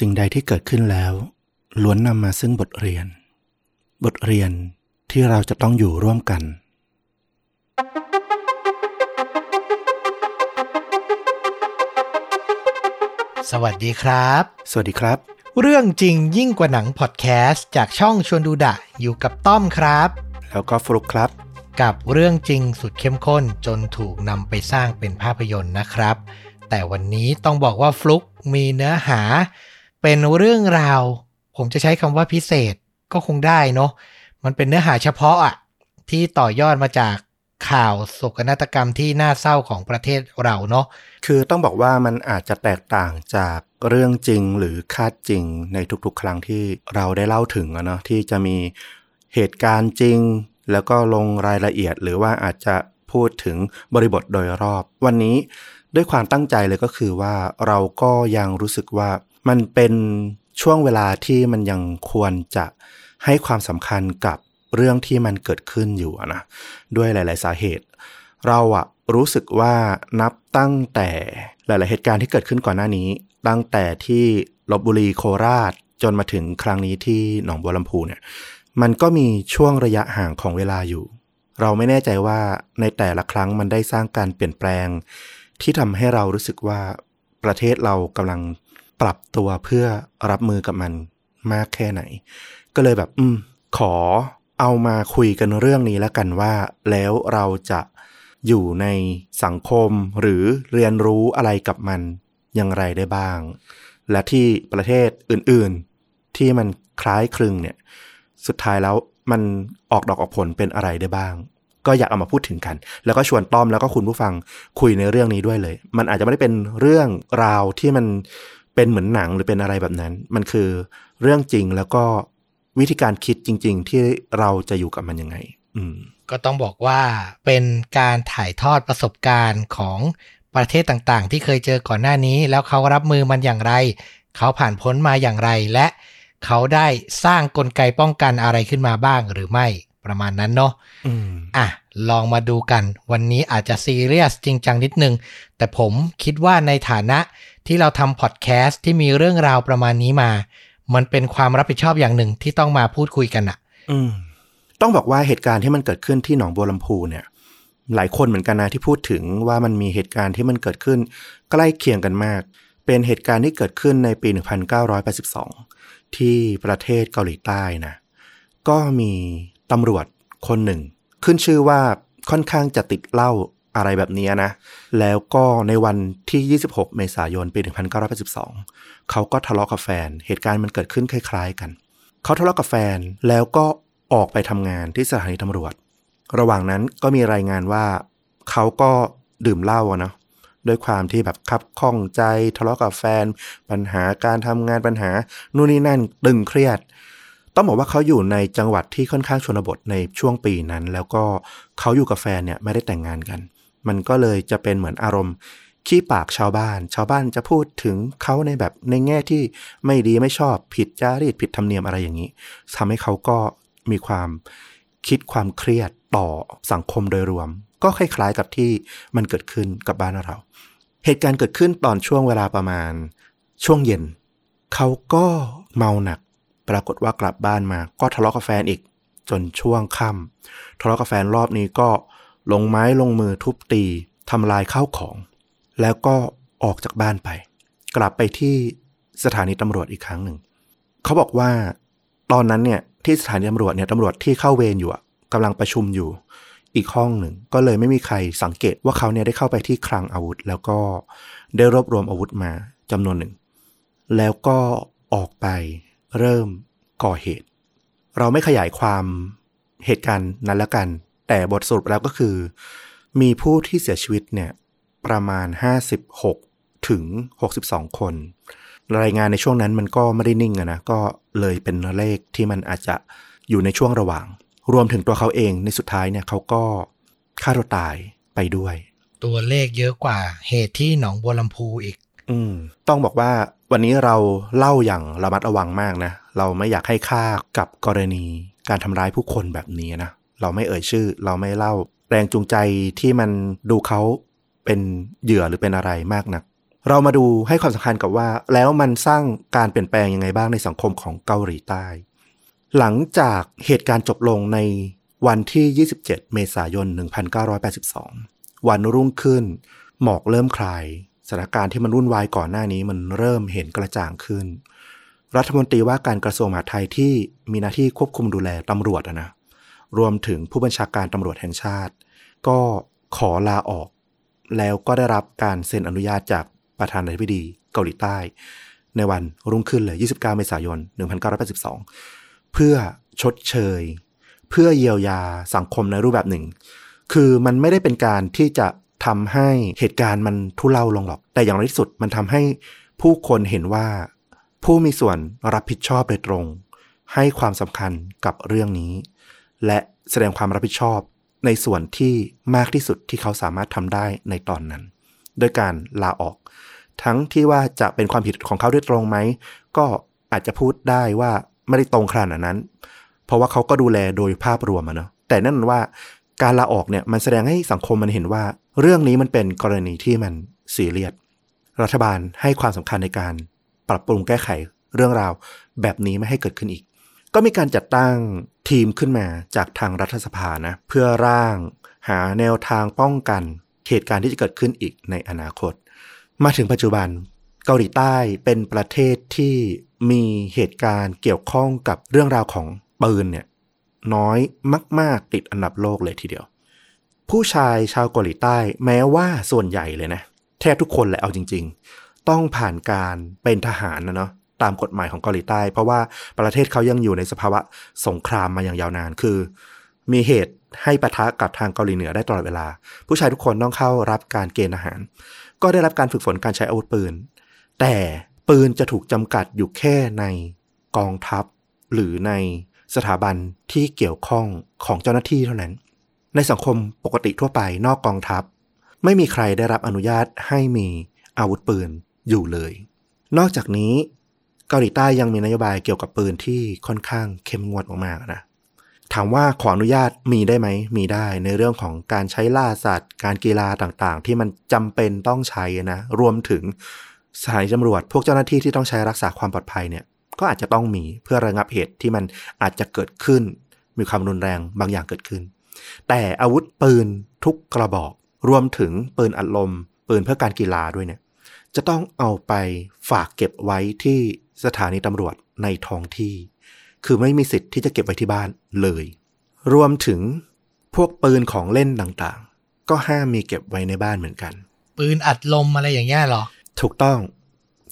สิ่งใดที่เกิดขึ้นแล้ว ล้วนนำมาซึ่งบทเรียน บทเรียนที่เราจะต้องอยู่ร่วมกัน สวัสดีครับ สวัสดีครับ เรื่องจริงยิ่งกว่าหนังพอดแคสต์จากช่องชวนดูดะ อยู่กับต้อมครับ แล้วก็ฟลุกครับ กับเรื่องจริงสุดเข้มข้นจนถูกนำไปสร้างเป็นภาพยนตร์นะครับ แต่วันนี้ต้องบอกว่าฟลุกมีเนื้อหา เป็นเรื่องราว ผมจะใช้คำว่าพิเศษก็คงได้เนาะมันเป็นเนื้อหาเฉพาะอะที่ต่อยอดมาจากข่าวโศกนาฏกรรมที่น่าเศร้าของประเทศเราเนาะคือต้องบอกว่ามันอาจจะแตกต่างจากเรื่องจริงหรือคาดจริงในทุกๆ ครั้งที่เราได้เล่าถึงอะเนาะที่จะมีเหตุการณ์จริง แล้วก็ลงรายละเอียดหรือว่าอาจจะพูดถึงบริบทโดยรอบ วันนี้ด้วยความตั้งใจเลยก็คือว่าเราก็ยังรู้สึกว่า มันเป็นช่วงเวลาที่มันยังควรจะให้ความสำคัญกับเรื่องที่มันเกิดขึ้นอยู่นะด้วยหลาย ๆ สาเหตุ เราอะรู้สึกว่านับตั้งแต่หลาย ๆ เหตุการณ์ที่เกิดขึ้นก่อนหน้านี้ ตั้งแต่ที่ลบบุรีโคราชจนมาถึงครั้งนี้ที่หนองบัวลำพูเนี่ยมันก็มีช่วงระยะห่างของเวลาอยู่ เราไม่แน่ใจว่าในแต่ละครั้งมันได้สร้างการเปลี่ยนแปลง ที่ทำให้เรารู้สึกว่าประเทศเรากำลัง ปรับตัวเพื่อรับมือกับมันมากแค่ไหน ก็เลยแบบ อืม ขอเอามาคุยกันเรื่องนี้แล้วกันว่า แล้วเราจะอยู่ในสังคมหรือเรียนรู้อะไรกับมันอย่างไรได้บ้าง และที่ประเทศอื่น ๆ ที่มันคล้ายคลึงเนี่ย สุดท้ายแล้วมันออกดอกออกผลเป็นอะไรได้บ้าง ก็อยากเอามาพูดถึงกัน แล้วก็ชวนต้อมแล้วก็คุณผู้ฟังคุยในเรื่องนี้ด้วยเลย มันอาจจะไม่ได้เป็นเรื่องราวที่มัน เป็นเหมือนหนังหรือเป็นอะไรแบบนั้น มันคือเรื่องจริงแล้วก็วิธีการคิดจริง ๆ ที่เราจะอยู่กับมันยังไง อืม ก็ต้องบอกว่าเป็นการถ่ายทอดประสบการณ์ของประเทศต่างๆ ที่เคยเจอก่อนหน้านี้ แล้วเขารับมือมันอย่างไร เขาผ่านพ้นมาอย่างไรและเขาได้สร้างกลไกป้องกันอะไรขึ้นมาบ้างหรือไม่ ประมาณนั้นเนาะอืมอะ ลองมาดูกัน วันนี้อาจจะซีเรียสจริงจังนิดนึง แต่ผมคิดว่าในฐานะที่เราทำพอดแคสต์ที่มีเรื่องราวประมาณนี้มา มันเป็นความรับผิดชอบอย่างหนึ่งที่ต้องมาพูดคุยกันอะอืมต้องบอกว่าเหตุการณ์ที่มันเกิดขึ้นที่หนองบัวลำพูเนี่ย หลายคนเหมือนกันนะที่พูดถึงว่ามันมีเหตุการณ์ที่มันเกิดขึ้น ใกล้เคียงกันมาก เป็นเหตุการณ์ที่เกิดขึ้นในปี 1982 ที่ประเทศเกาหลีใต้นะก็มี ตำรวจคนหนึ่ง ขึ้นชื่อว่าค่อนข้างจะติดเหล้าอะไรแบบนี้นะ แล้วก็ในวันที่ 26 เมษายน ปี 1982 เขาก็ทะเลาะกับแฟน เหตุการณ์มันเกิดขึ้นคล้ายๆกัน เขาทะเลาะกับแฟนแล้วก็ออกไปทำงานที่สถานีตำรวจ ระหว่างนั้นก็มีรายงานว่า เขาก็ดื่มเหล้าเนาะด้วยความที่แบบคับข้องใจทะเลาะกับแฟน ปัญหาการทำงานปัญหานู่นนี่นั่นตึงเครียด ต้องบอกว่าเขาอยู่ในจังหวัดที่ค่อนข้างชนบทในช่วงปีนั้น แล้วก็เขาอยู่กับแฟนเนี่ยไม่ได้แต่งงานกัน มันก็เลยจะเป็นเหมือนอารมณ์ขี้ปากชาวบ้าน ชาวบ้านจะพูดถึงเขาในแบบในแง่ที่ไม่ดีไม่ชอบผิดจารีตผิดธรรมเนียมอะไรอย่างนี้ทำให้เขาก็มีความคิดความเครียดต่อสังคมโดยรวม ก็คล้ายๆกับที่มันเกิดขึ้นกับบ้านเรา เหตุการณ์เกิดขึ้นตอนช่วงเวลาประมาณช่วงเย็น เขาก็เมาหนัก ปรากฏว่ากลับบ้านมาก็ทะเลาะกับแฟนอีก จนช่วงค่ำทะเลาะกับแฟนรอบนี้ก็ลงไม้ลงมือทุบตีทำลายข้าวของ แล้วก็ออกจากบ้านไป กลับไปที่สถานีตำรวจอีกครั้งหนึ่ง เขาบอกว่าตอนนั้นเนี่ยที่สถานีตำรวจเนี่ยตำรวจที่เข้าเวรอยู่อะกำลังประชุมอยู่อีกห้องหนึ่ง ก็เลยไม่มีใครสังเกตว่าเขาเนี่ยได้เข้าไปที่คลังอาวุธ แล้วก็ได้รวบรวมอาวุธมาจำนวนหนึ่ง แล้วก็ออกไป เริ่มก่อเหตุ เราไม่ขยายความเหตุการณ์นั้นแล้วกัน แต่บทสรุปแล้วก็คือ มีผู้ที่เสียชีวิตเนี่ยประมาณ 56 ถึง 62 คน รายงานในช่วงนั้นมันก็ไม่ได้นิ่งอะนะก็เลยเป็นเลขที่มันอาจจะอยู่ในช่วงระหว่าง รวมถึงตัวเขาเองในสุดท้ายเนี่ยเขาก็ฆ่าตัวตายไปด้วย ตัวเลขเยอะกว่าเหตุที่หนองบัวลำพูอีก อืมต้องบอกว่า วันนี้เราเล่าอย่างระมัดระวังมากนะ เราไม่อยากให้ค่ากับกรณีการทำร้ายผู้คนแบบนี้นะ เราไม่เอ่ยชื่อ เราไม่เล่าแรงจูงใจที่มันดูเขาเป็นเหยื่อหรือเป็นอะไรมากนัก เรามาดูให้ความสำคัญกับว่า แล้วมันสร้างการเปลี่ยนแปลงยังไงบ้างในสังคมของเกาหลีใต้ หลังจากเหตุการณ์จบลงในวันที่ 27 เมษายน 1982 วันรุ่งขึ้น หมอกเริ่มคลาย สถานการณ์ที่มันวุ่นวายก่อนหน้านี้มันเริ่มเห็นกระจ่างขึ้น รัฐมนตรีว่าการกระทรวงมหาดไทยที่มีหน้าที่ควบคุมดูแลตำรวจอะนะรวมถึงผู้บัญชาการตำรวจแห่งชาติ ก็ขอลาออก แล้วก็ได้รับการเซ็นอนุญาตจากประธานาธิบดีเกาหลีใต้ ในวันรุ่งขึ้นเลย 29 เมษายน 1982 เพื่อชดเชย เพื่อเยียวยาสังคมในรูปแบบหนึ่ง คือมันไม่ได้เป็นการที่จะ ทำให้เหตุการณ์มันทุเลาลงหรอก แต่อย่างน้อยที่สุดมันทำให้ผู้คนเห็นว่า ผู้มีส่วนรับผิดชอบโดยตรง ให้ความสำคัญกับเรื่องนี้ และแสดงความรับผิดชอบในส่วนที่มากที่สุดที่เขาสามารถทำได้ในตอนนั้น โดยการลาออก ทั้งที่ว่าจะเป็นความผิดของเขาโดยตรงไหม ก็อาจจะพูดได้ว่าไม่ได้ตรงขนาดนั้น เพราะว่าเขาก็ดูแลโดยภาพรวมอะเนาะแต่นั่นว่าการลาออกเนี่ยมันแสดงให้สังคมมันเห็นว่า เรื่องนี้มันเป็นกรณีที่มันซีเรียสรัฐบาลให้ความสำคัญในการปรับปรุงแก้ไขเรื่องราวแบบนี้ไม่ให้เกิดขึ้นอีก ก็มีการจัดตั้งทีมขึ้นมาจากทางรัฐสภานะ เพื่อร่างหาแนวทางป้องกันเหตุการณ์ที่จะเกิดขึ้นอีกในอนาคต มาถึงปัจจุบันเกาหลีใต้เป็นประเทศที่มีเหตุการณ์เกี่ยวข้องกับเรื่องราวของปืนเนี่ยน้อยมาก ๆ ติดอันดับโลกเลยทีเดียว ผู้ชายชาวเกาหลีใต้แม้ว่าส่วนใหญ่เลยนะ แทบทุกคนแหละเอาจริง ๆ ต้องผ่านการเป็นทหารนะเนาะตามกฎหมายของเกาหลีใต้ เพราะว่าประเทศเขายังอยู่ในสภาวะสงครามมาอย่างยาวนานคือ มีเหตุให้ปะทะกับทางเกาหลีเหนือได้ตลอดเวลา ผู้ชายทุกคนต้องเข้ารับการเกณฑ์อาหาร ก็ได้รับการฝึกฝนการใช้อาวุธปืน แต่ปืนจะถูกจำกัดอยู่แค่ในกองทัพ หรือในสถาบันที่เกี่ยวข้องของเจ้าหน้าที่เท่านั้น ในสังคมปกติทั่วไปนอกกองทัพ ไม่มีใครได้รับอนุญาตให้มีอาวุธปืนอยู่เลย นอกจากนี้เกาหลีใต้ยังมีนโยบายเกี่ยวกับปืนที่ค่อนข้างเข้มงวดมากๆนะถามว่าขออนุญาตมีได้ไหม มีได้ในเรื่องของการใช้ล่าสัตว์ การกีฬาต่างๆ ที่มันจำเป็นต้องใช้นะ รวมถึงสานีตำรวจ พวกเจ้าหน้าที่ที่ต้องใช้รักษาความปลอดภัยเนี่ย ก็อาจจะต้องมีเพื่อระงับเหตุที่มันอาจจะเกิดขึ้น มีความรุนแรงบางอย่างเกิดขึ้น แต่อาวุธปืนทุกกระบอก รวมถึงปืนอัดลม ปืนเพื่อการกีฬาด้วยเนี่ย จะต้องเอาไปฝากเก็บไว้ที่สถานีตำรวจในท้องที่ คือไม่มีสิทธิ์ที่จะเก็บไว้ที่บ้านเลย รวมถึงพวกปืนของเล่นต่างๆ ก็ห้ามมีเก็บไว้ในบ้านเหมือนกัน ปืนอัดลมอะไรอย่างเงี้ยเหรอ ถูกต้อง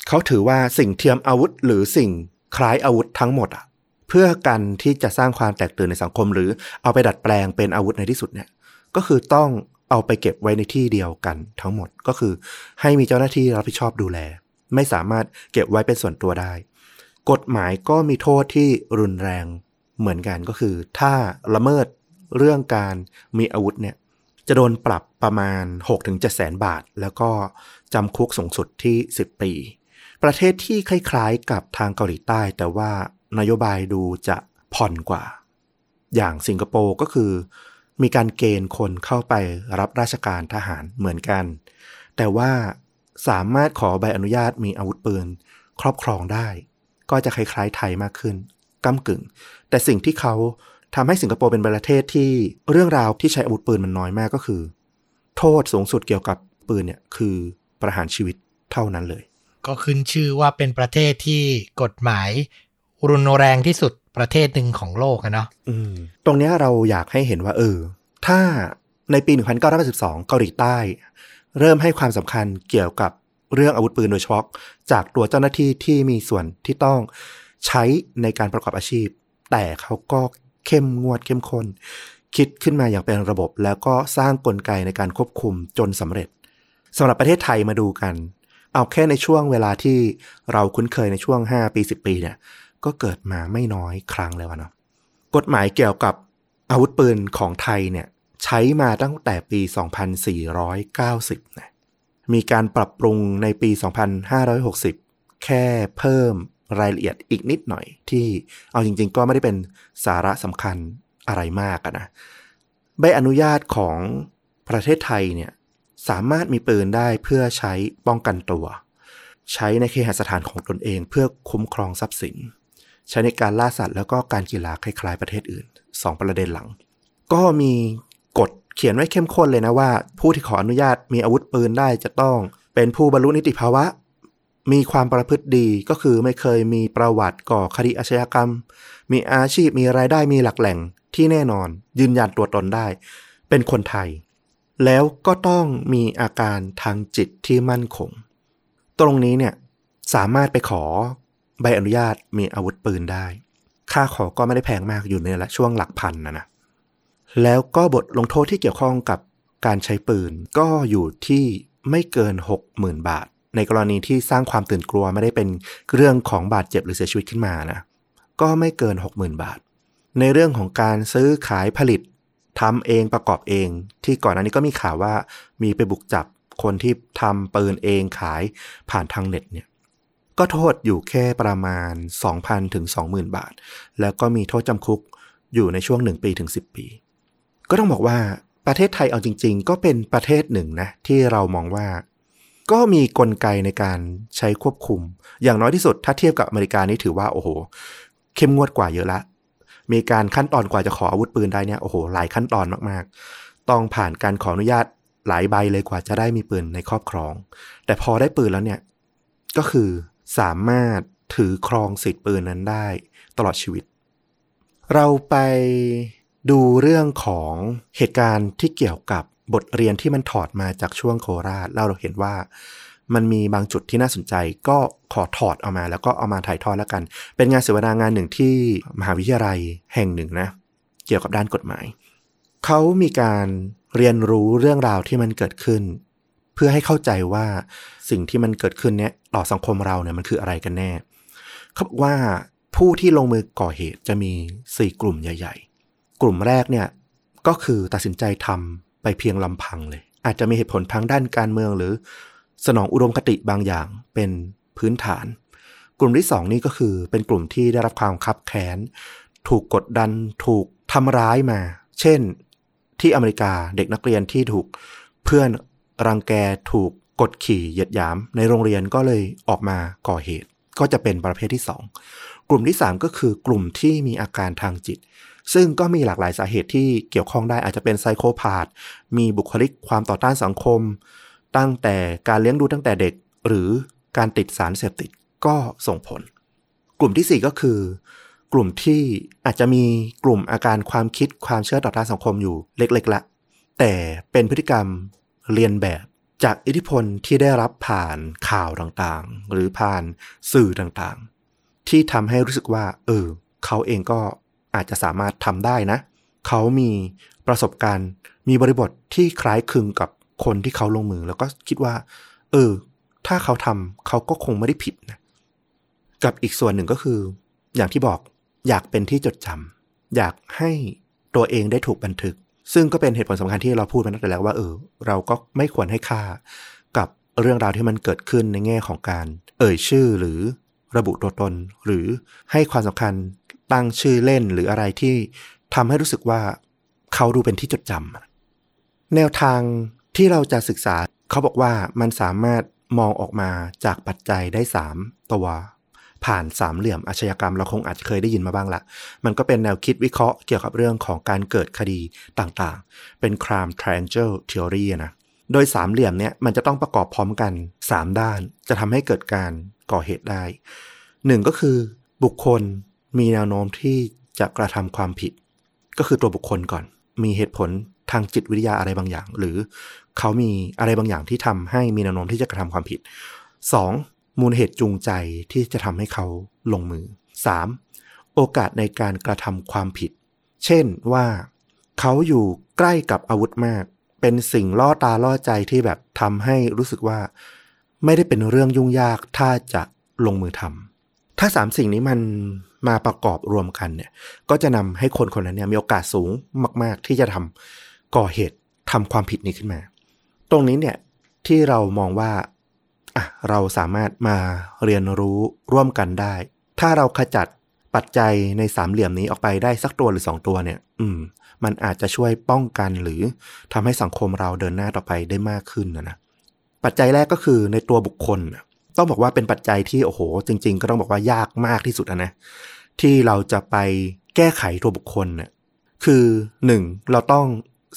เขาถือว่าสิ่งเทียมอาวุธหรือสิ่งคล้ายอาวุธทั้งหมดอะ เพื่อกันที่จะสร้างความแตกตื่นในสังคม หรือเอาไปดัดแปลงเป็นอาวุธในที่สุดเนี่ยก็คือต้องเอาไปเก็บไว้ในที่เดียวกันทั้งหมดก็คือ ให้มีเจ้าหน้าที่รับผิดชอบดูแล ไม่สามารถเก็บไว้เป็นส่วนตัวได้ กฎหมายก็มีโทษที่รุนแรงเหมือนกันก็คือ ถ้าละเมิดเรื่องการมีอาวุธเนี่ยจะโดนปรับประมาณ 6-7แสนบาท แล้วก็จำคุกสูงสุดที่ 10 ปี ประเทศที่คล้ายๆ กับทางเกาหลีใต้ แต่ว่า นโยบายดูจะผ่อนกว่า อย่างสิงคโปร์ก็คือ มีการเกณฑ์คนเข้าไปรับราชการทหารเหมือนกัน แต่ว่าสามารถขอใบอนุญาตมีอาวุธปืน ครอบครองได้ ก็จะคล้ายๆไทยมากขึ้นก้ากึ่ง แต่สิ่งที่เขาทำให้สิงคโปร์เป็นประเทศที่เรื่องราวที่ใช้อาวุธปืนมันน้อยมากก็คือ โทษสูงสุดเกี่ยวกับปืนเนี่ยคือประหารชีวิตเท่านั้นเลย ก็ขึ้นชื่อว่าเป็นประเทศที่กฎหมาย รุนแรงที่สุดประเทศหนึ่งของโลกอะเนาะตรงนี้เราอยากให้เห็นว่าเออ ถ้าในปี 1982เกาหลีใต้ เริ่มให้ความสำคัญเกี่ยวกับเรื่องอาวุธปืนโดยเฉพาะจากตัวเจ้าหน้าที่ที่มีส่วนที่ต้องใช้ในการประกอบอาชีพ แต่เขาก็เข้มงวดเข้มข้นคิดขึ้นมาอย่างเป็นระบบ แล้วก็สร้างกลไกในการควบคุมจนสำเร็จสำหรับประเทศไทยมาดูกัน เอาแค่ในช่วงเวลาที่เราคุ้นเคยในช่วง 5 ปี 10 ปีเนี่ย ก็เกิดมาไม่น้อยครั้งแล้วเนาะกฎหมายเกี่ยวกับอาวุธปืนของไทยเนี่ยใช้มาตั้งแต่ปี 2490 นะ มีการปรับปรุงในปี 2560 แค่เพิ่มรายละเอียดอีกนิดหน่อย ที่เอาจริงๆ ก็ไม่ได้เป็นสาระสำคัญอะไรมากนะ ใบอนุญาตของประเทศไทยเนี่ยสามารถมีปืนได้เพื่อใช้ป้องกันตัว ใช้ในเคหสถานของตนเองเพื่อคุ้มครองทรัพย์สิน ใช้ในการล่าสัตว์แล้วก็การกีฬาคล้ายๆประเทศอื่นสองประเด็นหลัง ก็มีกฎเขียนไว้เข้มข้นเลยนะว่า ผู้ที่ขออนุญาตมีอาวุธปืนได้จะต้อง เป็นผู้บรรลุนิติภาวะ มีความประพฤติดีก็คือไม่เคยมีประวัติก่อคดีอาชญากรรม มีอาชีพมีรายได้มีหลักแหล่งที่แน่นอน ยืนยันตัวตนได้ เป็นคนไทย แล้วก็ต้องมีอาการทางจิตที่มั่นคง ตรงนี้เนี่ยสามารถไปขอ ใบอนุญาตมีอาวุธปืนได้ ค่าขอก็ไม่ได้แพงมากอยู่ในละช่วงหลักพันนะนะ แล้วก็บทลงโทษที่เกี่ยวข้องกับการใช้ปืนก็อยู่ที่ไม่เกิน 60,000 บาท ในกรณีที่สร้างความตื่นกลัวไม่ได้เป็นเรื่องของบาดเจ็บหรือเสียชีวิตขึ้นมานะ ก็ไม่เกิน 60,000 บาท ในเรื่องของการซื้อขายผลิตทำเองประกอบเอง ที่ก่อนหน้านี้ก็มีข่าวว่ามีไปบุกจับคนที่ทำปืนเองขายผ่านทางเน็ตเนี่ย ก็โทษอยู่แค่ประมาณ 2,000ถึง20,000 บาท แล้วก็มีโทษจำคุกอยู่ในช่วง 1 ปีถึง 10 ปี ก็ต้องบอกว่าประเทศไทยเอาจริง ๆ ก็เป็นประเทศหนึ่งนะที่เรามองว่า ก็มีกลไกในการใช้ควบคุม อย่างน้อยที่สุดถ้าเทียบกับอเมริกานี่ถือว่าโอ้โห เข้มงวดกว่าเยอะละ มีการขั้นตอนกว่าจะขออาวุธปืนได้เนี่ยโอ้โหหลายขั้นตอนมากๆ ต้องผ่านการขออนุญาตหลายใบเลยกว่าจะได้มีปืนในครอบครอง แต่พอได้ปืนแล้วเนี่ยก็คือ สามารถถือครองสิทธิ์ปืนนั้นได้ตลอดชีวิต เราไปดูเรื่องของเหตุการณ์ที่เกี่ยวกับบทเรียนที่มันถอดมาจากช่วงโคราชเราเห็นว่ามันมีบางจุดที่น่าสนใจก็ขอถอดเอามา แล้วก็เอามาถ่ายทอดแล้วกัน เป็นงานเสวนางานหนึ่งที่มหาวิทยาลัยแห่งหนึ่งนะ เกี่ยวกับด้านกฎหมาย เขามีการเรียนรู้เรื่องราวที่มันเกิดขึ้น พื่อให้เข้าใจว่าสิ่งที่มันเกิดขึ้นเนี้ยต่อสังคมเราเนี่ยมันคืออะไรกันแน่เขาบอกว่าผู้ที่ลงมือก่อเหตุจะมี 4 กลุ่มใหญ่ ๆ กลุ่มแรกเนี่ยก็คือตัดสินใจทำไปเพียงลำพังเลย อาจจะมีเหตุผลทางด้านการเมืองหรือ สนองอุดมคติบางอย่างเป็นพื้นฐาน กลุ่มที่สองนี่ก็คือเป็นกลุ่มที่ได้รับความคับแค้นถูกกดดันถูกทำร้ายมา เช่น ที่อเมริกาเด็กนักเรียนที่ถูกเพื่อน รังแกถูกกดขี่เหยียดหยาม ในโรงเรียนก็เลยออกมาก่อเหตุ ก็จะเป็นประเภทที่สองกลุ่มที่สามก็คือกลุ่มที่มีอาการทางจิต ซึ่งก็มีหลากหลายสาเหตุที่เกี่ยวข้องได้อาจจะเป็นไซโคพาธมีบุคลิกความต่อต้านสังคม ตั้งแต่การเลี้ยงดูตั้งแต่เด็ก หรือการติดสารเสพติดก็ส่งผล กลุ่มที่ 4 ก็คือกลุ่มที่อาจจะมีกลุ่มอาการความคิดความเชื่อต่อต้านสังคมอยู่เล็กๆละแต่เป็นพฤติกรรม เรียนแบบจากอิทธิพลที่ได้รับผ่านข่าวต่างๆ หรือผ่านสื่อต่างๆ ที่ทำให้รู้สึกว่า เออ เขาเองก็อาจจะสามารถทำได้นะ เขามีประสบการณ์ มีบริบทที่คล้ายคลึงกับคนที่เขาลงมือ แล้วก็คิดว่า เออ ถ้าเขาทำเขาก็คงไม่ได้ผิดนะ กับอีกส่วนหนึ่งก็คือ อย่างที่บอกอยากเป็นที่จดจำอยากให้ตัวเองได้ถูกบันทึก ซึ่งก็เป็นเหตุผลสำคัญที่เราพูดมาตั้งแต่แล้วว่าเออเราก็ไม่ควรให้ค่ากับเรื่องราวที่มันเกิดขึ้นในแง่ของการ เอ่ยชื่อหรือระบุตัวตน หรือให้ความสำคัญตั้งชื่อเล่นหรืออะไรที่ทำให้รู้สึกว่าเขาดูเป็นที่จดจำแนวทางที่เราจะศึกษาเขาบอกว่ามันสามารถมองออกมาจากปัจจัยได้ 3 ตัว ผ่านสามเหลี่ยมอาชญากรรมเราคงอาจจะเคยได้ยินมาบ้างละมันก็เป็นแนวคิดวิเคราะห์เกี่ยวกับเรื่องของการเกิดคดีต่างๆ เป็น crime triangle theory นะโดยสามเหลี่ยมเนี้ยมันจะต้องประกอบพร้อมกัน 3 ด้าน จะทำให้เกิดการก่อเหตุได้หนึ่งก็คือบุคคลมีแนวโน้มที่จะกระทำความผิด ก็คือตัวบุคคลก่อน มีเหตุผลทางจิตวิทยาอะไรบางอย่าง หรือเขามีอะไรบางอย่างที่ทำให้มีแนวโน้มที่จะกระทำความผิด 2. มูลเหตุจูงใจที่จะทำให้เขาลงมือ 3. โอกาสในการกระทำความผิด เช่นว่า เขาอยู่ใกล้กับอาวุธมาก เป็นสิ่งล่อตาล่อใจที่แบบทำให้รู้สึกว่า ไม่ได้เป็นเรื่องยุ่งยากถ้าจะลงมือทำถ้าสามสิ่งนี้มันมาประกอบรวมกันเนี่ย ก็จะนำให้คนคนนั้นเนี่ยมีโอกาสสูงมาก ๆ ที่จะทำก่อเหตุทำความผิดนี้ขึ้นมา ตรงนี้เนี่ยที่เรามองว่า อะเราสามารถมาเรียนรู้ร่วมกันได้ ถ้าเราขจัดปัจจัยในสามเหลี่ยมนี้ออกไปได้สักตัวหรือสองตัวเนี่ย อืม มันอาจจะช่วยป้องกันหรือทำให้สังคมเราเดินหน้าต่อไปได้มากขึ้นนะนะปัจจัยแรกก็คือในตัวบุคคล ต้องบอกว่าเป็นปัจจัยที่โอ้โห จริง ๆ ก็ต้องบอกว่ายากมากที่สุดนะที่เราจะไปแก้ไขตัวบุคคลเนี่ยคือหนึ่งเราต้อง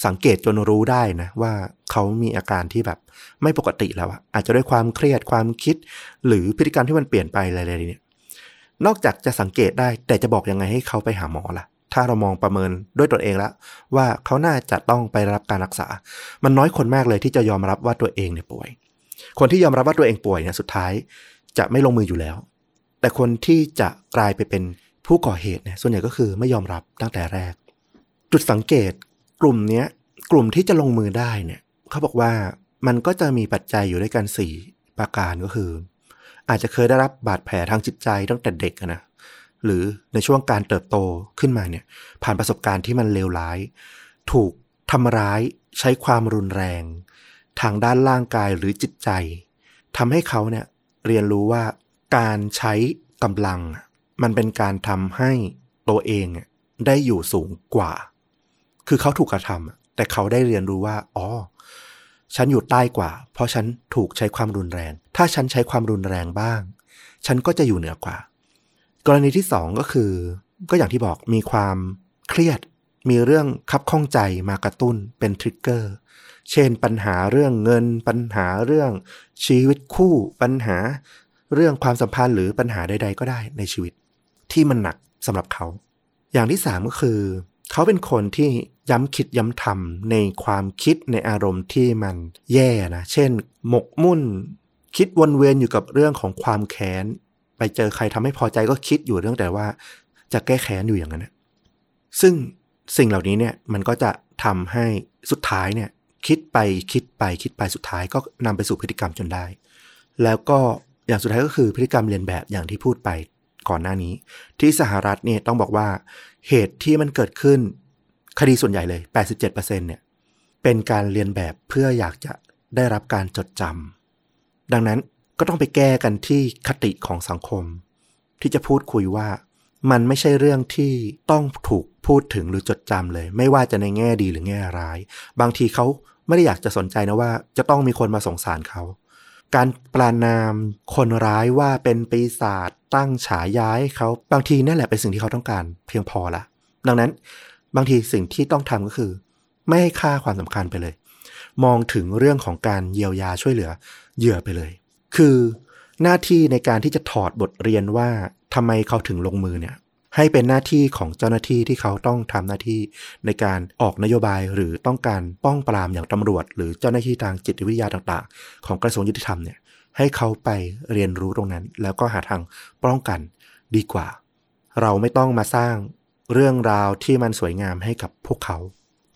สังเกตจนรู้ได้นะว่าเขามีอาการที่แบบไม่ปกติแล้วอะอาจจะด้วยความเครียดความคิด หรือพฤติกรรมที่มันเปลี่ยนไปอะไรๆเนี่ยนอกจากจะสังเกตได้แต่จะบอกยังไงให้เขาไปหาหมอล่ะ ถ้าเรามองประเมินด้วยตนเองแล้วว่าเขาน่าจะต้องไปรับการรักษา มันน้อยคนมากเลยที่จะยอมรับว่าตัวเองเนี่ยป่วย คนที่ยอมรับว่าตัวเองป่วยเนี่ยสุดท้ายจะไม่ลงมืออยู่แล้ว แต่คนที่จะกลายไปเป็นผู้ก่อเหตุเนี่ยส่วนใหญ่ก็คือไม่ยอมรับตั้งแต่แรก จุดสังเกต กลุ่มเนี้ยกลุ่มที่จะลงมือได้เนี่ยเขาบอกว่ามันก็จะมีปัจจัยอยู่ด้วยกันสี่ประการก็คือ อาจจะเคยได้รับบาดแผลทางจิตใจตั้งแต่เด็กนะหรือในช่วงการเติบโตขึ้นมาเนี่ย ผ่านประสบการณ์ที่มันเลวร้าย ถูกทำร้ายใช้ความรุนแรง ทางด้านร่างกายหรือจิตใจทำให้เขาเนี่ยเรียนรู้ว่าการใช้กำลัง มันเป็นการทำให้ตัวเองได้อยู่สูงกว่า คือเขาถูกกระทำแต่เขาได้เรียนรู้ว่า อ๋อ ฉันอยู่ใต้กว่า เพราะฉันถูกใช้ความรุนแรง ถ้าฉันใช้ความรุนแรงบ้าง ฉันก็จะอยู่เหนือกว่า กรณีที่สองก็คือ ก็อย่างที่บอกมีความเครียด มีเรื่องคับข้องใจมากระตุ้นเป็นทริกเกอร์ เช่นปัญหาเรื่องเงิน ปัญหาเรื่องชีวิตคู่ ปัญหาเรื่องความสัมพันธ์หรือปัญหาใด ๆ ก็ได้ในชีวิต ที่มันหนักสำหรับเขา อย่างที่สามก็คือ เขาเป็นคนที่ย้ำคิดย้ำทำในความคิดในอารมณ์ที่มันแย่นะ เช่น หมกมุ่น คิดวนเวียนอยู่กับเรื่องของความแค้น ไปเจอใครทำให้พอใจก็คิดอยู่เรื่องแต่ว่า จะแก้แค้นอยู่อย่างนั้นนะซึ่งสิ่งเหล่านี้เนี่ยมันก็จะทำให้สุดท้ายเนี่ยคิดไปคิดไปคิดไปสุดท้ายก็นำไปสู่พฤติกรรมจนได้ แล้วก็อย่างสุดท้ายก็คือพฤติกรรมเรียนแบบอย่างที่พูดไปก่อนหน้านี้ ที่สหรัฐเนี่ยต้องบอกว่า เหตุที่มันเกิดขึ้นคดีส่วนใหญ่เลย 87%เนี่ย เป็นการเรียนแบบเพื่ออยากจะได้รับการจดจำดังนั้นก็ต้องไปแก้กันที่คติของสังคม ที่จะพูดคุยว่า มันไม่ใช่เรื่องที่ต้องถูกพูดถึงหรือจดจำเลย ไม่ว่าจะในแง่ดีหรือแง่ร้าย บางทีเขาไม่ได้อยากจะสนใจนะว่า จะต้องมีคนมาสงสารเขา การปรานามคนร้ายว่าเป็นปีศาจตั้งฉายาให้เขาบางทีนั่นแหละเป็นสิ่งที่เขาต้องการเพียงพอละดังนั้นบางทีสิ่งที่ต้องทำก็คือ ไม่ให้ค่าความสำคัญไปเลย มองถึงเรื่องของการเยียวยาช่วยเหลือเหยื่อไปเลย คือหน้าที่ในการที่จะถอดบทเรียนว่าทำไมเขาถึงลงมือเนี่ย ให้เป็นหน้าที่ของเจ้าหน้าที่ที่เขาต้องทำหน้าที่ในการออกนโยบายหรือต้องการป้องปรามอย่างตำรวจ หรือเจ้าหน้าที่ทางจิตวิทยาต่างๆ ของกระทรวงยุติธรรมเนี่ยให้เขาไปเรียนรู้ตรงนั้น แล้วก็หาทางป้องกันดีกว่า เราไม่ต้องมาสร้างเรื่องราวที่มันสวยงามให้กับพวกเขา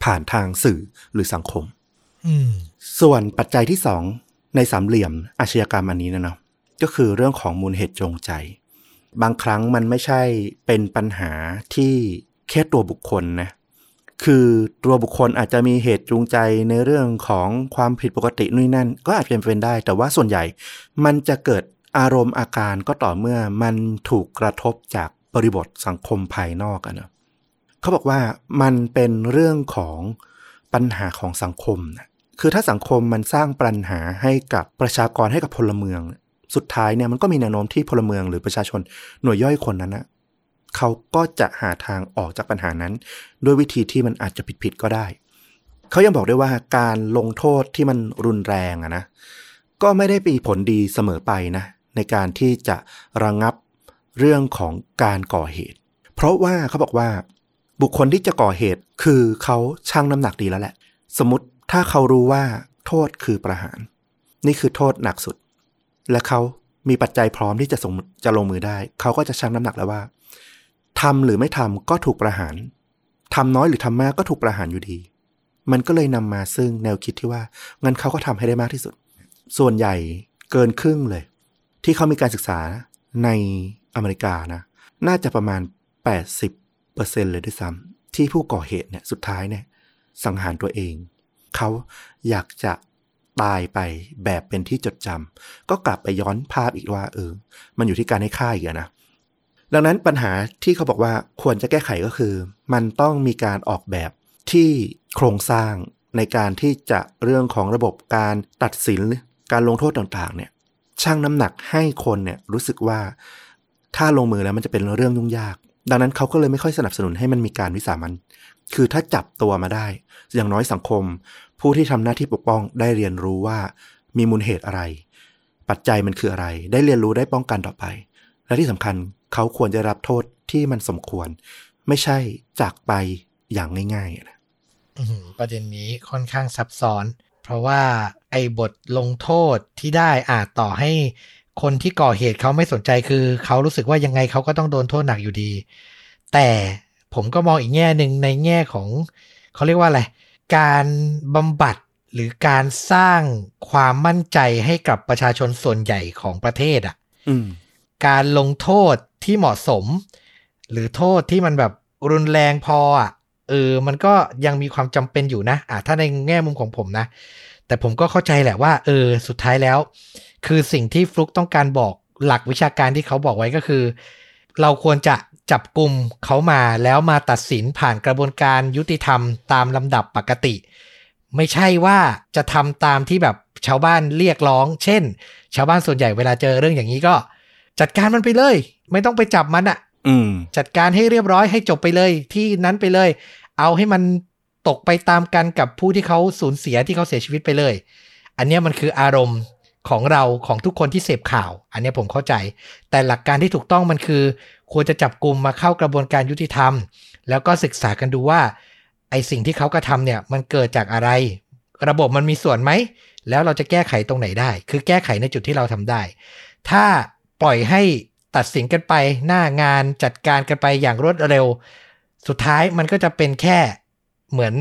ผ่านทางสื่อหรือสังคมอืมส่วนปัจจัยที่สองในสามเหลี่ยมอาชญากรรมอันนี้นะเนาะก็คือเรื่องของมูลเหตุจงใจ บางครั้งมันไม่ใช่เป็นปัญหาที่แค่ตัวบุคคลนะคือตัวบุคคลอาจจะมีเหตุจูงใจในเรื่องของความผิดปกตินู่นนั่น ก็อาจเป็นเป็นได้ แต่ว่าส่วนใหญ่ มันจะเกิดอารมณ์อาการก็ต่อเมื่อมันถูกกระทบจากบริบทสังคมภายนอกอะนะเขาบอกว่ามันเป็นเรื่องของปัญหาของสังคมนะคือถ้าสังคมมันสร้างปัญหาให้กับประชากรให้กับพลเมือง สุดท้ายเนี่ยมันก็มีแนวโน้มที่พลเมืองหรือประชาชนหน่วยย่อยคนนั้นนะเขาก็จะหาทางออกจากปัญหานั้น ด้วยวิธีที่มันอาจจะผิดๆก็ได้ เขายังบอกด้วยว่าการลงโทษที่มันรุนแรงอะนะก็ไม่ได้มีผลดีเสมอไปนะในการที่จะระงงับเรื่องของการก่อเหตุ เพราะว่าเขาบอกว่า บุคคลที่จะก่อเหตุคือเขาชั่งน้ำหนักดีแล้วแหละ สมมติถ้าเขารู้ว่า โทษคือประหาร นี่คือโทษหนักสุด และเขามีปัจจัยพร้อมที่จะสงจะลงมือได้ เขาก็จะชั่งน้ำหนักแล้วว่าทำหรือไม่ทำก็ถูกประหารทำน้อยหรือทำมากก็ถูกประหารอยู่ดี มันก็เลยนำมาซึ่งแนวคิดที่ว่างั้นเขาก็ทำให้ได้มากที่สุด ส่วนใหญ่เกินครึ่งเลย ที่เขามีการศึกษาในอเมริกานะ น่าจะประมาณ 80%เลยด้วยซ้ำที่ผู้ก่อเหตุเนี่ยสุดท้ายเนี่ยสังหารตัวเอง เขาอยากจะ ตายไปแบบเป็นที่จดจำก็กลับไปย้อนภาพอีกว่า เออ มันอยู่ที่การให้ค่าอีกนะดังนั้นปัญหาที่เขาบอกว่าควรจะแก้ไขก็คือ มันต้องมีการออกแบบที่โครงสร้างในการที่จะเรื่องของระบบการตัดสินการลงโทษต่างๆ เนี่ยช่างน้ำหนักให้คนเนี่ยรู้สึกว่าถ้าลงมือแล้วมันจะเป็นเรื่องยุ่งยาก ดังนั้นเขาก็เลยไม่ค่อยสนับสนุนให้มันมีการวิสามัน คือถ้าจับตัวมาได้ อย่างน้อยสังคม ผู้ที่ทำหน้าที่ปกป้องได้เรียนรู้ว่ามีมูลเหตุอะไร ปัจจัยมันคืออะไร ได้เรียนรู้ได้ป้องกันต่อไป และที่สำคัญเขาควรจะรับโทษที่มันสมควร ไม่ใช่จากไปอย่างง่ายๆนะประเด็นนี้ค่อนข้างซับซ้อน เพราะว่าไอ้บทลงโทษที่ได้อาจต่อให้คนที่ก่อเหตุเขาไม่สนใจคือ เขารู้สึกว่ายังไงเขาก็ต้องโดนโทษหนักอยู่ดี แต่ผมก็มองอีกแง่หนึ่งในแง่ของ เขาเรียกว่าอะไร การบำบัดหรือการสร้างความมั่นใจให้กับประชาชนส่วนใหญ่ของประเทศอะอืมการลงโทษที่เหมาะสม หรือโทษที่มันแบบรุนแรงพออะเออ มันก็ยังมีความจำเป็นอยู่นะอะถ้าในแง่มุมของผมนะ แต่ผมก็เข้าใจแหละว่า เออ สุดท้ายแล้ว คือสิ่งที่ฟลุกต้องการบอกหลักวิชาการที่เขาบอกไว้ก็คือ เราควรจะ จับกลุ่มเขามาแล้วมาตัดสินผ่านกระบวนการยุติธรรมตามลำดับปกติ ไม่ใช่ว่าจะทำตามที่แบบชาวบ้านเรียกร้อง เช่น ชาวบ้านส่วนใหญ่เวลาเจอเรื่องอย่างนี้ก็ จัดการมันไปเลย ไม่ต้องไปจับมันอะอืมจัดการให้เรียบร้อยให้จบไปเลย ที่นั้นไปเลย เอาให้มันตกไปตามกันกับผู้ที่เขาสูญเสียที่เขาเสียชีวิตไปเลย อันเนี้ยมันคืออารมณ์ของเราของทุกคนที่เสพข่าว อันเนี้ยผมเข้าใจ แต่หลักการที่ถูกต้องมันคือ ควรจะจับกลุ่มมาเข้ากระบวนการยุติธรรม แล้วก็ศึกษากันดูว่าไอสิ่งที่เขากระทำเนี่ยมันเกิดจากอะไร ระบบมันมีส่วนไหม แล้วเราจะแก้ไขตรงไหนได้ คือแก้ไขในจุดที่เราทำได้ ถ้าปล่อยให้ตัดสินกันไปหน้างานจัดการกันไปอย่างรวดเร็ว สุดท้ายมันก็จะเป็นแค่เหมือน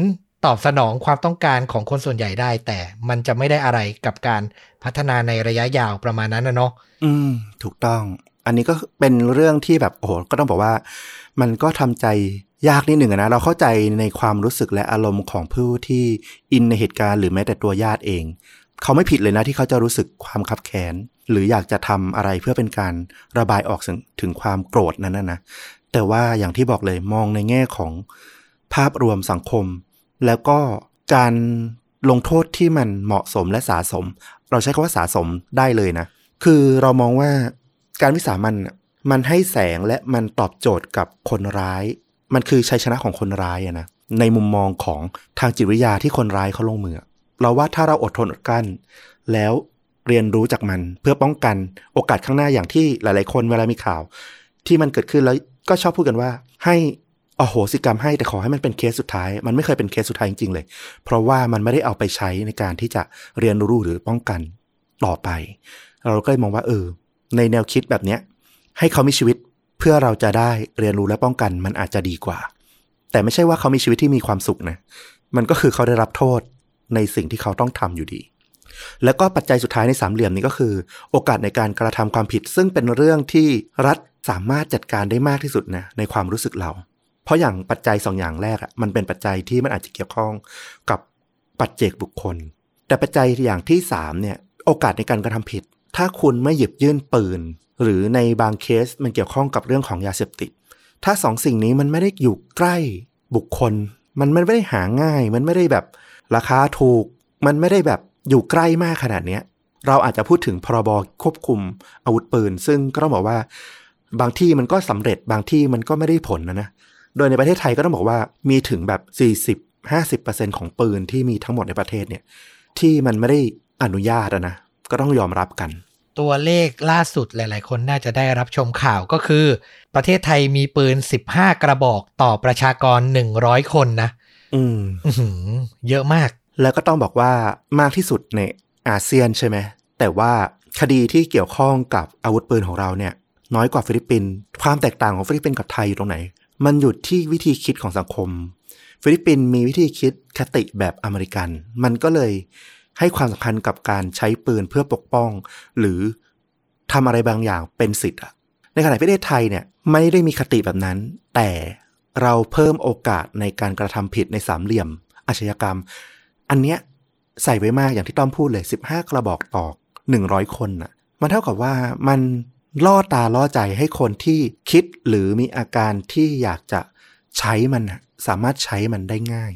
ตอบสนองความต้องการของคนส่วนใหญ่ได้ แต่มันจะไม่ได้อะไรกับการพัฒนาในระยะยาวประมาณนั้นนะเนาะอืม ถูกต้อง อันนี้ก็เป็นเรื่องที่แบบโอ้โหก็ต้องบอกว่า มันก็ทำใจยากนิดหนึ่งนะเราเข้าใจในความรู้สึกและอารมณ์ของผู้ที่อินในเหตุการณ์หรือแม้แต่ตัวญาติเอง เขาไม่ผิดเลยนะที่เขาจะรู้สึกความคับแค้นหรืออยากจะทำอะไรเพื่อเป็นการระบายออกถึงความโกรธนั้นนะนะแต่ว่าอย่างที่บอกเลยมองในแง่ของภาพรวมสังคม แล้วก็การลงโทษที่มันเหมาะสมและสาสม เราใช้คำว่าสาสมได้เลยนะ คือเรามองว่า การวิสามันมันให้แสงและมันตอบโจทย์กับคนร้าย มันคือชัยชนะของคนร้ายอะนะในมุมมองของทางจิตวิทยาที่คนร้ายเขาลงมือ เราว่าถ้าเราอดทนอดกั้น แล้วเรียนรู้จากมันเพื่อป้องกันโอกาสข้างหน้าอย่างที่หลาย ๆ คนเวลามีข่าว ที่มันเกิดขึ้นแล้วก็ชอบพูดกันว่า ให้อโหสิกรรมให้แต่ขอให้มันเป็นเคสสุดท้าย มันไม่เคยเป็นเคสสุดท้ายจริง ๆ เลย เพราะว่ามันไม่ได้เอาไปใช้ในการที่จะเรียนรู้หรือป้องกันต่อไป เราก็เลยมองว่าเออ ในแนวคิดแบบเนี้ยให้เขามีชีวิตเพื่อเราจะได้เรียนรู้และป้องกันมันอาจจะดีกว่า แต่ไม่ใช่ว่าเขามีชีวิตที่มีความสุขนะ มันก็คือเขาได้รับโทษในสิ่งที่เขาต้องทำอยู่ดี แล้วก็ปัจจัยสุดท้ายในสามเหลี่ยมนี้ก็คือ โอกาสในการกระทำความผิด ซึ่งเป็นเรื่องที่รัฐสามารถจัดการได้มากที่สุดนะในความรู้สึกเรา เพราะอย่างปัจจัยสองอย่างแรกอะมันเป็นปัจจัยที่มันอาจจะเกี่ยวข้องกับปัจเจกบุคคล แต่ปัจจัยอย่างที่สามเนี่ยโอกาสในการกระทำผิด ถ้าคุณไม่หยิบยื่นปืน หรือในบางเคสมันเกี่ยวข้องกับเรื่องของยาเสพติด ถ้าสองสิ่งนี้มันไม่ได้อยู่ใกล้บุคคล มันไม่ได้หาง่าย มันไม่ได้แบบราคาถูก มันไม่ได้แบบอยู่ใกล้มากขนาดเนี้ยเราอาจจะพูดถึงพรบควบคุมอาวุธปืน ซึ่งก็ต้องบอกว่า บางที่มันก็สำเร็จบางที่มันก็ไม่ได้ผลนะนะ โดยในประเทศไทยก็ต้องบอกว่ามีถึงแบบ 40-50%ของปืนที่มีทั้งหมดในประเทศเนี่ยที่มันไม่ได้อนุญาตอะนะ ก็ต้องยอมรับกัน ตัวเลขล่าสุดหลาย ๆ คนน่าจะได้รับชมข่าวก็คือ ประเทศไทยมีปืน 15 กระบอกต่อประชากร 100 คนนะ อืมอื้อหือเยอะมาก แล้วก็ต้องบอกว่ามากที่สุดในอาเซียนใช่ไหม แต่ว่าคดีที่เกี่ยวข้องกับอาวุธปืนของเราเนี่ย น้อยกว่าฟิลิปปินส์ความแตกต่างของฟิลิปปินส์กับไทยอยู่ตรงไหน มันอยู่ที่วิธีคิดของสังคม ฟิลิปปินส์มีวิธีคิดคติแบบอเมริกัน มันก็เลย ให้ความสำคัญกับการใช้ปืนเพื่อปกป้อง หรือทำอะไรบางอย่างเป็นสิทธิ์อะในขณะที่ประเทศไทยเนี่ยไม่ได้มีคติแบบนั้น แต่เราเพิ่มโอกาสในการกระทำผิดในสามเหลี่ยม อาชญากรรม อันเนี้ยใส่ไว้มากอย่างที่ต้อมพูดเลย 15 กระบอกต่อ100 คนน่ะ มันเท่ากับว่ามันล่อตาล่อใจให้คนที่คิดหรือมีอาการที่อยากจะใช้มันสามารถใช้มันได้ง่าย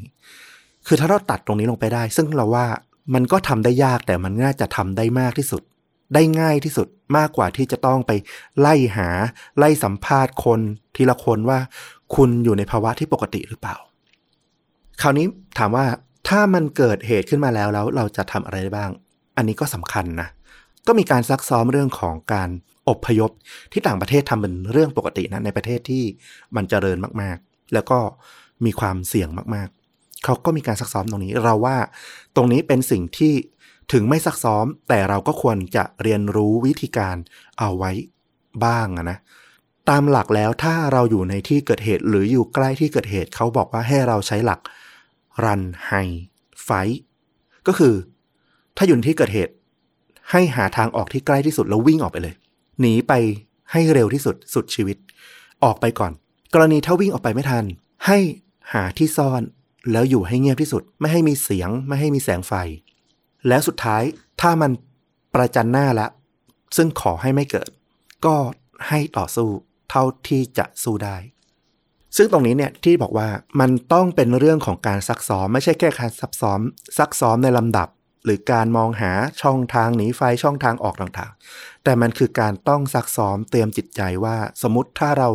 คือถ้าเราตัดตรงนี้ลงไปได้ ซึ่งเราว่า มันก็ทำได้ยากแต่มันน่าจะทำได้มากที่สุด ได้ง่ายที่สุดมากกว่าที่จะต้องไปไล่หา ไล่สัมภาษณ์คนทีละคนว่า คุณอยู่ในภาวะที่ปกติหรือเปล่า คราวนี้ถามว่าถ้ามันเกิดเหตุขึ้นมาแล้วแล้วเราจะทำอะไรได้บ้าง อันนี้ก็สำคัญนะก็มีการซักซ้อมเรื่องของการอบพยพที่ต่างประเทศทำเป็นเรื่องปกตินะในประเทศที่มันเจริญมากๆ แล้วก็มีความเสี่ยงมาก เขาก็มีการซักซ้อมตรงนี้ เราว่าตรงนี้เป็นสิ่งที่ถึงไม่ซักซ้อม แต่เราก็ควรจะเรียนรู้วิธีการเอาไว้บ้างนะตามหลักแล้วถ้าเราอยู่ในที่เกิดเหตุหรืออยู่ใกล้ที่เกิดเหตุเขาบอกว่าให้เราใช้หลัก run hide fight ก็คือ ถ้าอยู่ในที่เกิดเหตุ ให้หาทางออกที่ใกล้ที่สุดแล้ววิ่งออกไปเลยหนีไปให้เร็วที่สุดสุดชีวิต ออกไปก่อน กรณีถ้าวิ่งออกไปไม่ทัน ให้หาที่ซ่อน แล้วอยู่ให้เงียบที่สุด ไม่ให้มีเสียง ไม่ให้มีแสงไฟ แล้วสุดท้ายถ้ามันประจันหน้าละ ซึ่งขอให้ไม่เกิด ก็ให้ต่อสู้เท่าที่จะสู้ได้ ซึ่งตรงนี้เนี่ยที่บอกว่ามันต้องเป็นเรื่องของการซักซ้อม ไม่ใช่แค่การซักซ้อม ซักซ้อมในลำดับ หรือการมองหาช่องทางหนีไฟช่องทางออกต่างๆ แต่มันคือการต้องซักซ้อมเตรียมจิตใจว่า สมมติถ้าเรา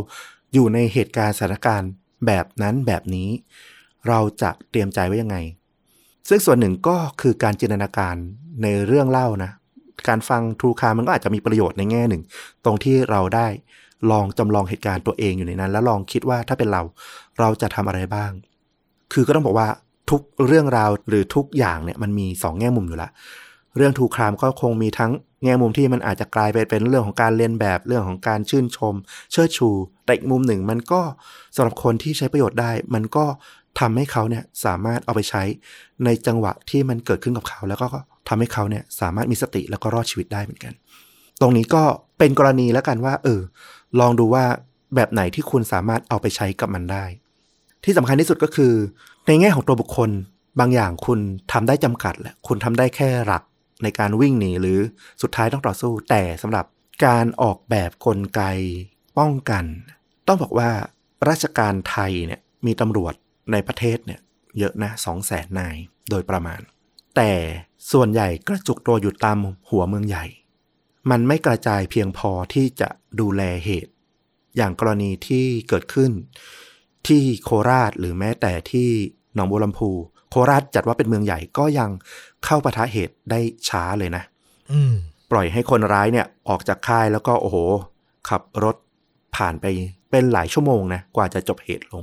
อยู่ในเหตุการณ์สถานการณ์แบบนั้นแบบนี้ เราจะเตรียมใจไว้ยังไง ซึ่งส่วนหนึ่งก็คือการจินตนาการในเรื่องเล่านะ การฟังทรูคามันก็อาจจะมีประโยชน์ในแง่หนึ่ง ตรงที่เราได้ลองจำลองเหตุการณ์ตัวเองอยู่ในนั้น แล้วลองคิดว่าถ้าเป็นเราเราจะทำอะไรบ้าง คือก็ต้องบอกว่าทุกเรื่องราวหรือทุกอย่างเนี่ยมันมีสองแง่มุมอยู่ละเรื่องทูครามก็คงมีทั้งแง่มุมที่มันอาจจะกลายไปเป็นเรื่องของการเรียนแบบเรื่องของการชื่นชม เชิดชู แต่อีกมุมหนึ่งมันก็สำหรับคนที่ใช้ประโยชน์ได้ มันก็ ทำให้เขาเนี่ยสามารถเอาไปใช้ในจังหวะที่มันเกิดขึ้นกับเขา แล้วก็ทำให้เขาเนี่ยสามารถมีสติแล้วก็รอดชีวิตได้เหมือนกัน ตรงนี้ก็เป็นกรณีแล้วกันว่า เออ ลองดูว่าแบบไหนที่คุณสามารถเอาไปใช้กับมันได้ ที่สำคัญที่สุดก็คือ ในแง่ของตัวบุคคลบางอย่างคุณทำได้จำกัดแหละคุณทำได้แค่หลักในการวิ่งหนีหรือสุดท้ายต้องต่อสู้ แต่สำหรับการออกแบบกลไกป้องกัน ต้องบอกว่าราชการไทยเนี่ยมีตำรวจ ในประเทศเนี่ยเยอะนะสองแสนนายโดยประมาณ แต่ส่วนใหญ่กระจุกตัวอยู่ตามหัวเมืองใหญ่ มันไม่กระจายเพียงพอที่จะดูแลเหตุ อย่างกรณีที่เกิดขึ้น ที่โคราชหรือแม้แต่ที่หนองบัวลำพูโคราชจัดว่าเป็นเมืองใหญ่ก็ยังเข้าปะทะเหตุได้ช้าเลยนะอืมปล่อยให้คนร้ายเนี่ยออกจากค่ายแล้วก็โอ้โห ขับรถผ่านไปเป็นหลายชั่วโมงนะกว่าจะจบเหตุลง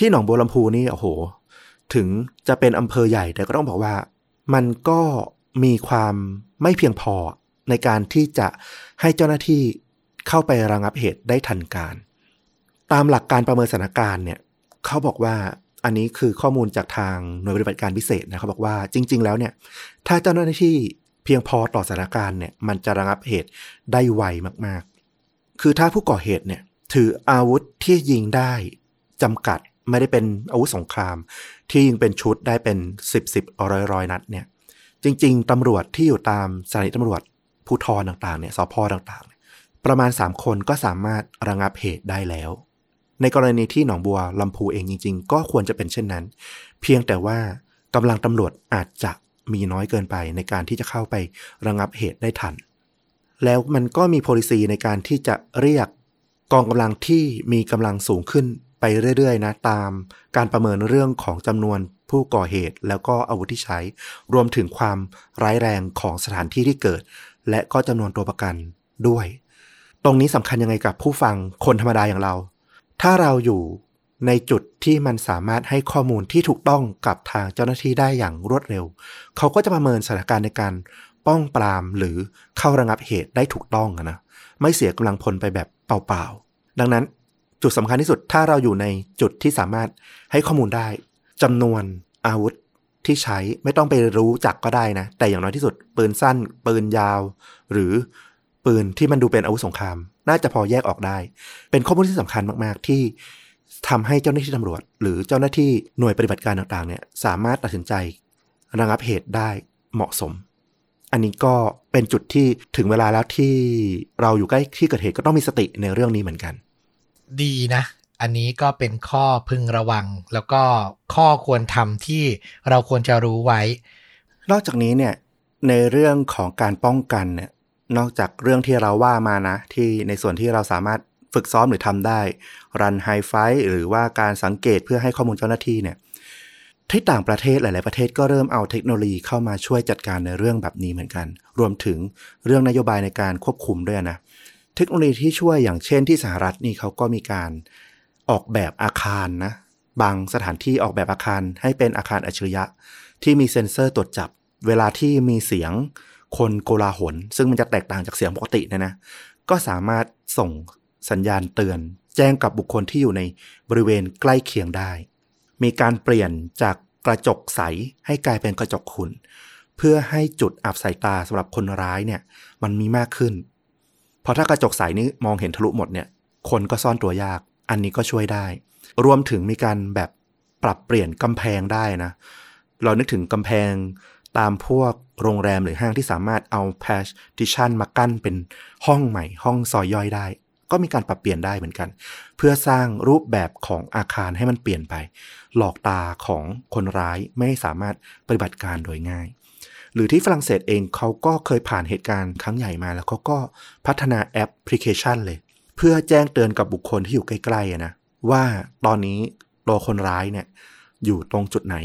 ที่หนองบัวลำพูนี่โอ้โห ถึงจะเป็นอำเภอใหญ่แต่ก็ต้องบอกว่า มันก็มีความไม่เพียงพอในการที่จะให้เจ้าหน้าที่เข้าไประงับเหตุได้ทันการ ตามหลักการประเมินสถานการณ์เนี่ยเขาบอกว่าอันนี้คือข้อมูลจากทางหน่วยปฏิบัติการพิเศษนะเขาบอกว่าจริง ๆ แล้วเนี่ยถ้าเจ้าหน้าที่เพียงพอต่อสถานการณ์เนี่ยมันจะระงับเหตุได้ไวมากๆ คือถ้าผู้ก่อเหตุเนี่ยถืออาวุธที่ยิงได้จำกัด ไม่ได้เป็นอาวุธสงคราม ที่ยิงเป็นชุดได้เป็นสิบสิบร้อยร้อยนัดเนี่ย จริง ๆตำรวจที่อยู่ตามสถานีตำรวจภูทรต่างๆเนี่ยสพต่างๆ ประมาณ 3 คนก็สามารถระงับเหตุได้แล้ว ในกรณีที่หนองบัวลำพูเองจริง ๆ ก็ควรจะเป็นเช่นนั้น เพียงแต่ว่ากำลังตำรวจอาจจะมีน้อยเกินไปในการที่จะเข้าไประงับเหตุได้ทัน แล้วมันก็มี policy ในการที่จะเรียกกองกำลังที่มีกำลังสูงขึ้น ไปเรื่อยๆนะตามการประเมินเรื่องของจำนวนผู้ก่อเหตุ แล้วก็อาวุธที่ใช้ รวมถึงความร้ายแรงของสถานที่ที่เกิด และก็จำนวนตัวประกันด้วย ตรงนี้สำคัญยังไงกับผู้ฟังคนธรรมดาอย่างเรา ถ้าเราอยู่ในจุดที่มันสามารถให้ข้อมูลที่ถูกต้องกับทางเจ้าหน้าที่ได้อย่างรวดเร็ว เขาก็จะประเมินสถานการณ์ในการป้องปรามหรือเข้าระงับเหตุได้ถูกต้องนะ ไม่เสียกำลังพลไปแบบเปล่าๆ ดังนั้น จุดสำคัญที่สุดถ้าเราอยู่ในจุดที่สามารถให้ข้อมูลได้จำนวนอาวุธที่ใช้ไม่ต้องไปรู้จักก็ได้นะ แต่อย่างน้อยที่สุด ปืนสั้น ปืนยาว หรือปืนที่มันดูเป็นอาวุธสงคราม น่าจะพอแยกออกได้ เป็นข้อมูลที่สำคัญมาก ๆ ที่ทำให้เจ้าหน้าที่ตำรวจ หรือเจ้าหน้าที่หน่วยปฏิบัติการต่าง ๆ เนี่ยสามารถตัดสินใจระงับเหตุได้เหมาะสม อันนี้ก็เป็นจุดที่ถึงเวลาแล้วที่เราอยู่ใกล้ที่เกิดเหตุก็ต้องมีสติในเรื่องนี้เหมือนกัน ดีนะ อันนี้ก็เป็นข้อพึงระวัง แล้วก็ข้อควรทำที่เราควรจะรู้ไว้ นอกจากนี้เนี่ยในเรื่องของการป้องกันเนี่ยนอกจากเรื่องที่เราว่ามานะ ที่ในส่วนที่เราสามารถฝึกซ้อมหรือทำได้ รันไฮไฟหรือว่าการสังเกตเพื่อให้ข้อมูลเจ้าหน้าที่เนี่ยที่ต่างประเทศหลาย ๆ ประเทศก็เริ่มเอาเทคโนโลยีเข้ามาช่วยจัดการในเรื่องแบบนี้เหมือนกัน รวมถึงเรื่องนโยบายในการควบคุมด้วยนะ ทคโนโลยีที่ช่วยอย่างเช่นที่สหรัฐนี่เขาก็มีการออกแบบอาคารนะ บางสถานที่ออกแบบอาคารให้เป็นอาคารอัจฉริยะ ที่มีเซ็นเซอร์ตรวจจับ เวลาที่มีเสียงคนโกลาหล ซึ่งมันจะแตกต่างจากเสียงปกตินะนะ ก็สามารถส่งสัญญาณเตือน แจ้งกับบุคคลที่อยู่ในบริเวณใกล้เคียงได้ มีการเปลี่ยนจากกระจกใสให้กลายเป็นกระจกขุ่นเพื่อให้จุดอับสายตาสำหรับคนร้ายเนี่ย มันมีมากขึ้น เพราะถ้ากระจกใสนี้มองเห็นทะลุหมดเนี่ย คนก็ซ่อนตัวยาก อันนี้ก็ช่วยได้ รวมถึงมีการแบบปรับเปลี่ยนกำแพงได้นะ เรานึกถึงกำแพงตามพวกโรงแรมหรือห้างที่สามารถเอา partition มากั้นเป็นห้องใหม่ ห้องซอยย่อยได้ ก็มีการปรับเปลี่ยนได้เหมือนกัน เพื่อสร้างรูปแบบของอาคารให้มันเปลี่ยนไป หลอกตาของคนร้ายไม่สามารถปฏิบัติการโดยง่าย หรือที่ฝรั่งเศสเองเขาก็เคยผ่านเหตุการณ์ครั้งใหญ่มาแล้วเขาก็พัฒนาแอปพลิเคชันเลย เพื่อแจ้งเตือนกับบุคคลที่อยู่ใกล้ๆนะว่าตอนนี้ตัวคนร้ายเนี่ยอยู่ตรงจุดไหน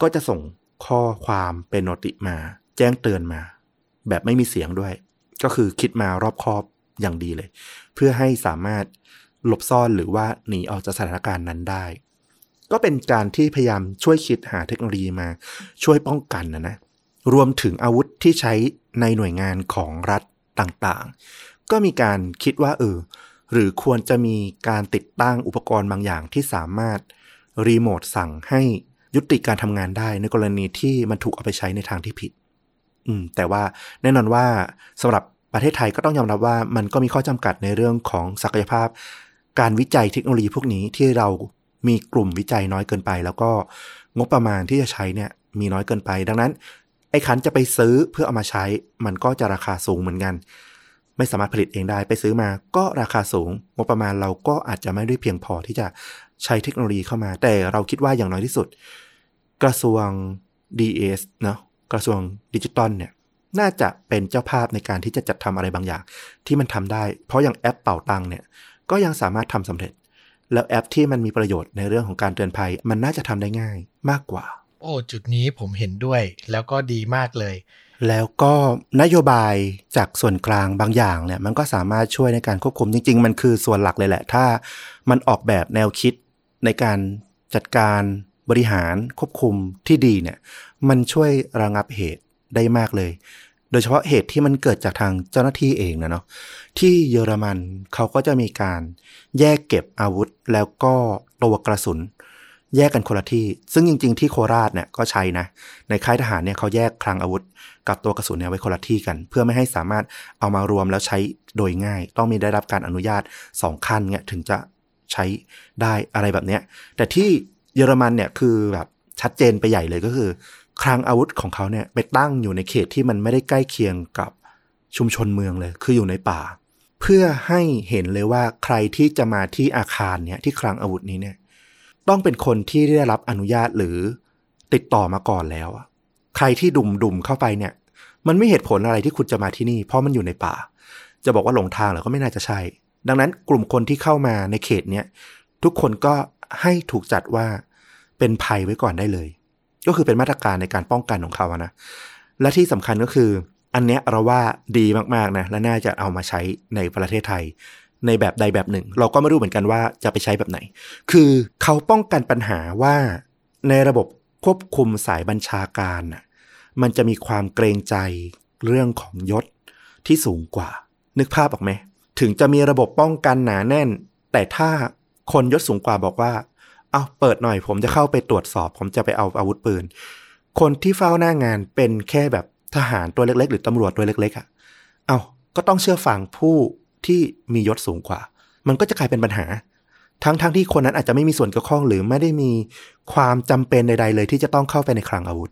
ก็จะส่งข้อความเป็นโนติมา แจ้งเตือนมา แบบไม่มีเสียงด้วย ก็คือคิดมารอบคอบอย่างดีเลย เพื่อให้สามารถหลบซ่อนหรือว่าหนีออกจากสถานการณ์นั้นได้ ก็เป็นการที่พยายามช่วยคิดหาเทคโนโลยีมาช่วยป้องกันนะนะ รวมถึงอาวุธที่ใช้ในหน่วยงานของรัฐต่างๆ ก็มีการคิดว่าเออหรือควรจะมีการติดตั้งอุปกรณ์บางอย่างที่สามารถรีโมทสั่งให้ยุติการทำงานได้ในกรณีที่มันถูกเอาไปใช้ในทางที่ผิด อืม แต่ว่าแน่นอนว่าสำหรับประเทศไทยก็ต้องยอมรับว่ามันก็มีข้อจำกัดในเรื่องของศักยภาพ การวิจัยเทคโนโลยีพวกนี้ที่เรามีกลุ่มวิจัยน้อยเกินไป แล้วก็งบประมาณที่จะใช้เนี่ยมีน้อยเกินไป ดังนั้น ไอ้คันจะไปซื้อเพื่อเอามาใช้ มันก็จะราคาสูงเหมือนกัน ไม่สามารถผลิตเองได้ไปซื้อมาก็ราคาสูงงบประมาณเราก็อาจจะไม่ได้เพียงพอที่จะใช้เทคโนโลยีเข้ามา แต่เราคิดว่าอย่างน้อยที่สุด กระทรวง DS เนาะกระทรวงดิจิตอลเนี่ยน่าจะเป็นเจ้าภาพในการที่จะจัดทำอะไรบางอย่าง ที่มันทำได้ เพราะอย่างแอปเป่าตังเนี่ยก็ยังสามารถทำสำเร็จ แล้วแอปที่มันมีประโยชน์ในเรื่องของการเตือนภัย มันน่าจะทำได้ง่ายมากกว่า โอ้จุดนี้ผมเห็นด้วย แล้วก็ดีมากเลย แล้วก็นโยบายจากส่วนกลางบางอย่างเนี่ย มันก็สามารถช่วยในการควบคุมจริง ๆ มันคือส่วนหลักเลยแหละ ถ้ามันออกแบบแนวคิดในการจัดการบริหารควบคุมที่ดีเนี่ย มันช่วยระงับเหตุได้มากเลย โดยเฉพาะเหตุที่มันเกิดจากทางเจ้าหน้าที่เองนะเนาะที่เยอรมันเขาก็จะมีการแยกเก็บอาวุธแล้วก็ตัวกระสุน แยกกันคนละที่ ซึ่งจริง ๆ ที่โคราชเนี่ยก็ใช้นะ ในค่ายทหารเนี่ยเขาแยกคลังอาวุธ กับตัวกระสุนเนี่ยไว้คนละที่กัน เพื่อไม่ให้สามารถเอามารวมแล้วใช้โดยง่าย ต้องมีได้รับการอนุญาตสองขั้นเนี่ยถึงจะใช้ได้อะไรแบบเนี้ย แต่ที่เยอรมันเนี่ยคือแบบชัดเจนไปใหญ่เลยก็คือ คลังอาวุธของเขาเนี่ยไปตั้งอยู่ในเขตที่มันไม่ได้ใกล้เคียงกับชุมชนเมืองเลย คืออยู่ในป่า เพื่อให้เห็นเลยว่าใครที่จะมาที่อาคารเนี่ยที่คลังอาวุธนี้เนี่ย ต้องเป็นคนที่ได้รับอนุญาตหรือติดต่อมาก่อนแล้วใครที่ดุมดุมเข้าไปเนี่ย มันไม่เหตุผลอะไรที่คุณจะมาที่นี่ เพราะมันอยู่ในป่า จะบอกว่าหลงทางหรือก็ไม่น่าจะใช่ ดังนั้นกลุ่มคนที่เข้ามาในเขตเนี้ยทุกคนก็ให้ถูกจัดว่าเป็นภัยไว้ก่อนได้เลย ก็คือเป็นมาตรการในการป้องกันของเขาอะนะและที่สำคัญก็คือ อันเนี้ยเราว่าดีมากๆนะและน่าจะเอามาใช้ในประเทศไทย ในแบบใดแบบหนึ่ง เราก็ไม่รู้เหมือนกันว่าจะไปใช้แบบไหน คือเขาป้องกันปัญหาว่าในระบบควบคุมสายบัญชาการน่ะมันจะมีความเกรงใจเรื่องของยศที่สูงกว่า นึกภาพออกไหมถึงจะมีระบบป้องกันหนาแน่น แต่ถ้าคนยศสูงกว่าบอกว่า เอาเปิดหน่อยผมจะเข้าไปตรวจสอบ ผมจะไปเอาอาวุธปืน คนที่เฝ้าหน้างานเป็นแค่แบบทหารตัวเล็กๆ หรือตำรวจตัวเล็กๆอะ่ะ เอาก็ต้องเชื่อฟังผู้ ที่มียศสูงกว่า มันก็จะกลายเป็นปัญหา ทั้งๆทที่คนนั้นอาจจะไม่มีส่วนเกี่ยวข้อง หรือไม่ได้มีความจำเป็นใดๆเลย ที่จะต้องเข้าไปในคลังอาวุธ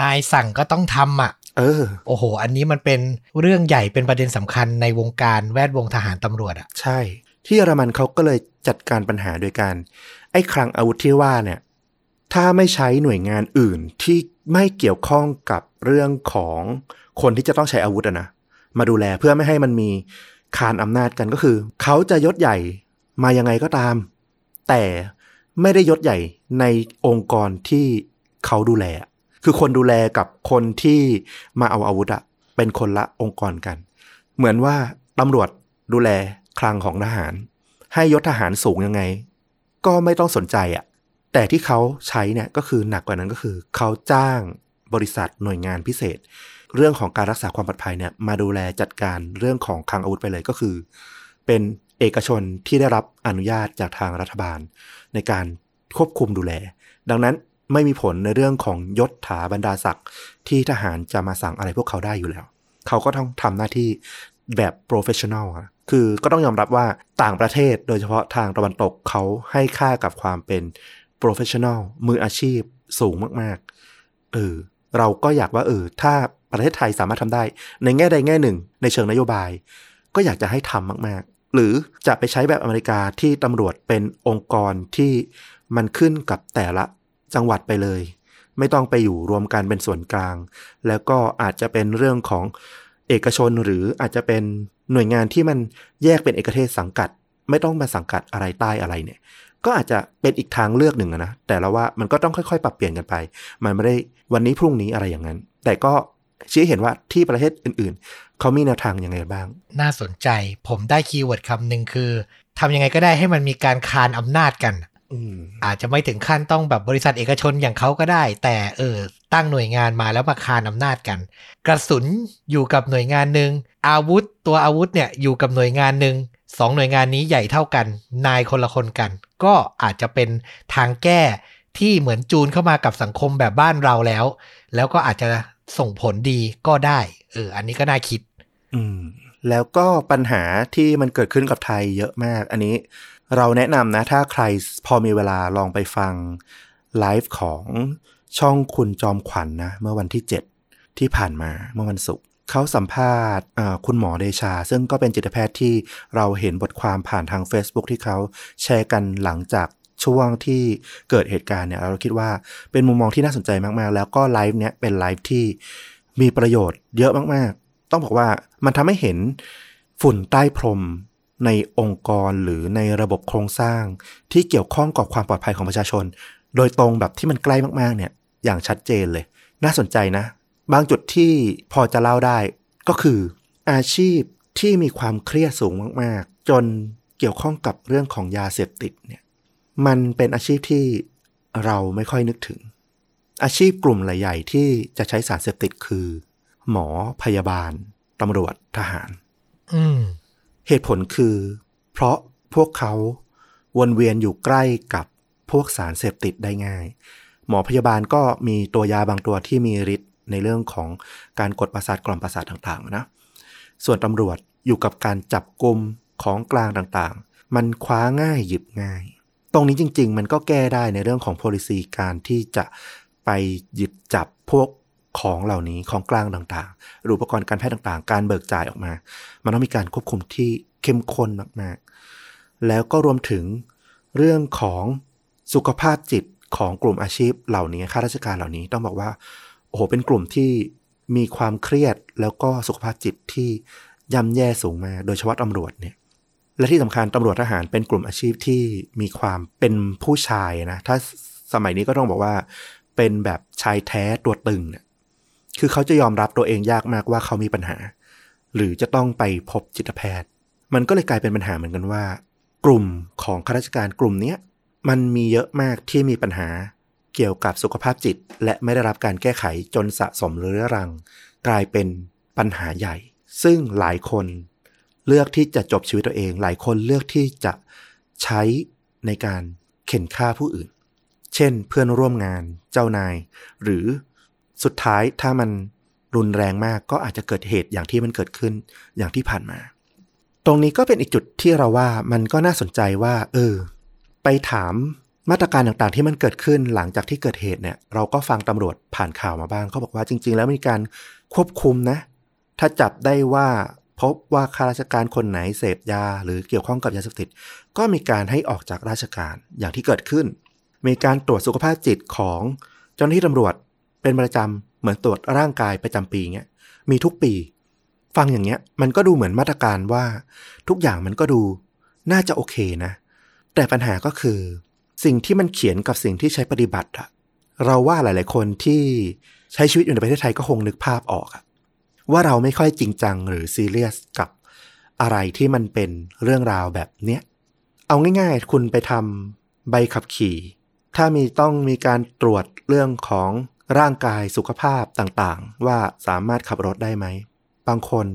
นายสั่งก็ต้องทำอะ เออ โอ้โห อันนี้มันเป็นเรื่องใหญ่เป็นประเด็นสำคัญในวงการแวดวงทหารตำรวจอะใช่ ที่เยอรมันเขาก็เลยจัดการปัญหาโดยการไอ้คลังอาวุธที่ว่าเนี่ย ถ้าไม่ใช้หน่วยงานอื่นที่ไม่เกี่ยวข้องกับเรื่องของคนที่จะต้องใช้อาวุธอะนะมาดูแลเพื่อไม่ให้มันมี คานอำนาจกันก็คือ เขาจะยศใหญ่มายังไงก็ตาม แต่ไม่ได้ยศใหญ่ในองค์กรที่เขาดูแล คือคนดูแลกับคนที่มาเอาอาวุธอะเป็นคนละองค์กรกัน เหมือนว่าตำรวจดูแลคลังของทหาร ให้ยศทหารสูงยังไง ก็ไม่ต้องสนใจอะแต่ที่เขาใช้เนี่ยก็คือหนักกว่านั้นก็คือ เขาจ้างบริษัทหน่วยงานพิเศษ เรื่องของการรักษาความปลอดภัยเนี่ยมาดูแลจัดการเรื่องของคลังอาวุธไปเลยก็คือ เป็นเอกชนที่ได้รับอนุญาตจากทางรัฐบาล ในการควบคุมดูแล ดังนั้นไม่มีผลในเรื่องของยศถาบรรดาศักดิ์ที่ทหารจะมาสั่งอะไรพวกเขาได้อยู่แล้ว เขาก็ต้องทำหน้าที่แบบ professional คือก็ต้องยอมรับว่าต่างประเทศโดยเฉพาะทางตะวันตกเขาให้ค่ากับความเป็นprofessional มืออาชีพสูงมาก ๆ เออเราก็อยากว่าเออถ้า ประเทศไทยสามารถทำได้ ในแง่ใดแง่หนึ่ง ในเชิงนโยบาย ก็อยากจะให้ทำมากๆ หรือจะไปใช้แบบอเมริกาที่ตำรวจเป็นองค์กรที่มันขึ้นกับแต่ละจังหวัดไปเลย ไม่ต้องไปอยู่รวมกันเป็นส่วนกลาง แล้วก็อาจจะเป็นเรื่องของเอกชนหรืออาจจะเป็นหน่วยงานที่มันแยกเป็นเอกเทศสังกัด ไม่ต้องมาสังกัดอะไรใต้อะไรเนี่ย ก็อาจจะเป็นอีกทางเลือกหนึ่งนะแต่ละว่ามันก็ต้องค่อยๆ ปรับเปลี่ยนกันไป มันไม่ได้วันนี้พรุ่งนี้อะไรอย่างนั้น แต่ก็ ชี้ให้เห็นว่าที่ประเทศอื่นๆ เขามีแนวทางยังไงบ้าง น่าสนใจผมได้คีย์เวิร์ดคำหนึ่งคือทำยังไงก็ได้ให้มันมีการคานอำนาจกันอืมอาจจะไม่ถึงขั้นต้องแบบบริษัทเอกชนอย่างเขาก็ได้ แต่เออตั้งหน่วยงานมาแล้วมาคานอำนาจกัน กระสุนอยู่กับหน่วยงานหนึ่งอาวุธตัวอาวุธเนี่ยอยู่กับหน่วยงานหนึ่งสองหน่วยงานนี้ใหญ่เท่ากัน นายคนละคนกัน ก็อาจจะเป็นทางแก้ที่เหมือนจูนเข้ามากับสังคมแบบบ้านเราแล้ว แล้วก็อาจจะ ส่งผลดีก็ได้ เออ อันนี้ก็น่าคิด อืม แล้วก็ปัญหาที่มันเกิดขึ้นกับไทยเยอะมาก อันนี้เราแนะนำนะ ถ้าใครพอมีเวลาลองไปฟังไลฟ์ของช่องคุณจอมขวัญนนะ เมื่อวันที่ 7 ที่ผ่านมาเมื่อวันศุกร์เขาสัมภาษณ์อ่าคุณหมอเดชา ซึ่งก็เป็นจิตแพทย์ที่เราเห็นบทความผ่านทาง Facebook ที่เขาแชร์กันหลังจาก ช่วงที่เกิดเหตุการณ์เนี่ยเราคิดว่าเป็นมุมมองที่น่าสนใจมากๆ แล้วก็ไลฟ์เนี้ยเป็นไลฟ์ที่มีประโยชน์เยอะมากๆ ต้องบอกว่ามันทำให้เห็นฝุ่นใต้พรมในองค์กรหรือในระบบโครงสร้าง ที่เกี่ยวข้องกับความปลอดภัยของประชาชน โดยตรงแบบที่มันใกล้มากๆ เนี่ยอย่างชัดเจนเลย น่าสนใจนะ บางจุดที่พอจะเล่าได้ก็คืออาชีพที่มีความเครียดสูงมากๆ จนเกี่ยวข้องกับเรื่องของยาเสพติดเนี่ย มันเป็นอาชีพที่เราไม่ค่อยนึกถึง อาชีพกลุ่มใหญ่ๆที่จะใช้สารเสพติดคือ หมอพยาบาลตำรวจทหาร อืมเหตุผลคือ เพราะพวกเขาวนเวียนอยู่ใกล้กับพวกสารเสพติดได้ง่าย หมอพยาบาลก็มีตัวยาบางตัวที่มีฤทธิ์ในเรื่องของการกดประสาทกล่อมประสาทต่างๆนะ ส่วนตำรวจอยู่กับการจับกลุ่มของกลางต่างๆ มันคว้าง่ายหยิบง่ายต รงนี้จริง ๆ มันก็แก้ได้ในเรื่องของ policy การที่จะไปหยิบจับพวกของเหล่านี้ของกลางต่างๆ หรืออุปกรณ์การแพทย์ต่างๆ การเบิกจ่ายออกมา มันต้องมีการควบคุมที่เข้มข้นมากๆ แล้วก็รวมถึงเรื่องของสุขภาพจิตของกลุ่มอาชีพเหล่านี้ข้าราชการเหล่านี้ต้องบอกว่าโอ้โหเป็นกลุ่มที่มีความเครียดแล้วก็สุขภาพจิตที่ย่ำแย่สูงมาก โดยเฉพาะตำรวจเนี่ย และที่สำคัญตำรวจทหารเป็นกลุ่มอาชีพที่มีความเป็นผู้ชายนะถ้าสมัยนี้ก็ต้องบอกว่า เป็นแบบชายแท้ตัวตึงเนี่ยคือเขาจะยอมรับตัวเองยากมากว่าเขามีปัญหา หรือจะต้องไปพบจิตแพทย์ มันก็เลยกลายเป็นปัญหาเหมือนกันว่า กลุ่มของข้าราชการกลุ่มเนี้ยมันมีเยอะมากที่มีปัญหาเกี่ยวกับสุขภาพจิต และไม่ได้รับการแก้ไขจนสะสมเรื้อรัง กลายเป็นปัญหาใหญ่ ซึ่งหลายคน เลือกที่จะจบชีวิตตัวเอง หลายคนเลือกที่จะใช้ในการเข็นฆ่าผู้อื่น เช่น เพื่อนร่วมงานเจ้านาย หรือสุดท้ายถ้ามันรุนแรงมากก็อาจจะเกิดเหตุอย่างที่มันเกิดขึ้นอย่างที่ผ่านมา ตรงนี้ก็เป็นอีกจุดที่เราว่ามันก็น่าสนใจว่า เออ ไปถามมาตรการต่างๆ ที่มันเกิดขึ้นหลังจากที่เกิดเหตุเนี่ย เราก็ฟังตำรวจผ่านข่าวมาบ้างเขาบอกว่าจริง ๆ แล้วมีการควบคุมนะ ถ้าจับได้ว่า พบว่าข้าราชการคนไหนเสพยา หรือเกี่ยวข้องกับยาเสพติด ก็มีการให้ออกจากราชการอย่างที่เกิดขึ้น มีการตรวจสุขภาพจิตของเจ้าหน้าที่ตำรวจเป็นประจำเหมือนตรวจร่างกายประจำปีเงี้ยมีทุกปี ฟังอย่างเงี้ย มันก็ดูเหมือนมาตรการว่า ทุกอย่างมันก็ดูน่าจะโอเคนะ แต่ปัญหาก็คือ สิ่งที่มันเขียนกับสิ่งที่ใช้ปฏิบัติอะเราว่าหลาย ๆ คนที่ใช้ชีวิตอยู่ในประเทศไทยก็คงนึกภาพออกอะ ว่าเราไม่ค่อยจริงจังหรือซีเรียสกับอะไรที่มันเป็นเรื่องราวแบบเนี้ย เอาง่ายๆ คุณไปทำใบขับขี่ ถ้ามีต้องมีการตรวจเรื่องของร่างกายสุขภาพต่างๆ ว่าสามารถขับรถได้ไหม บางคน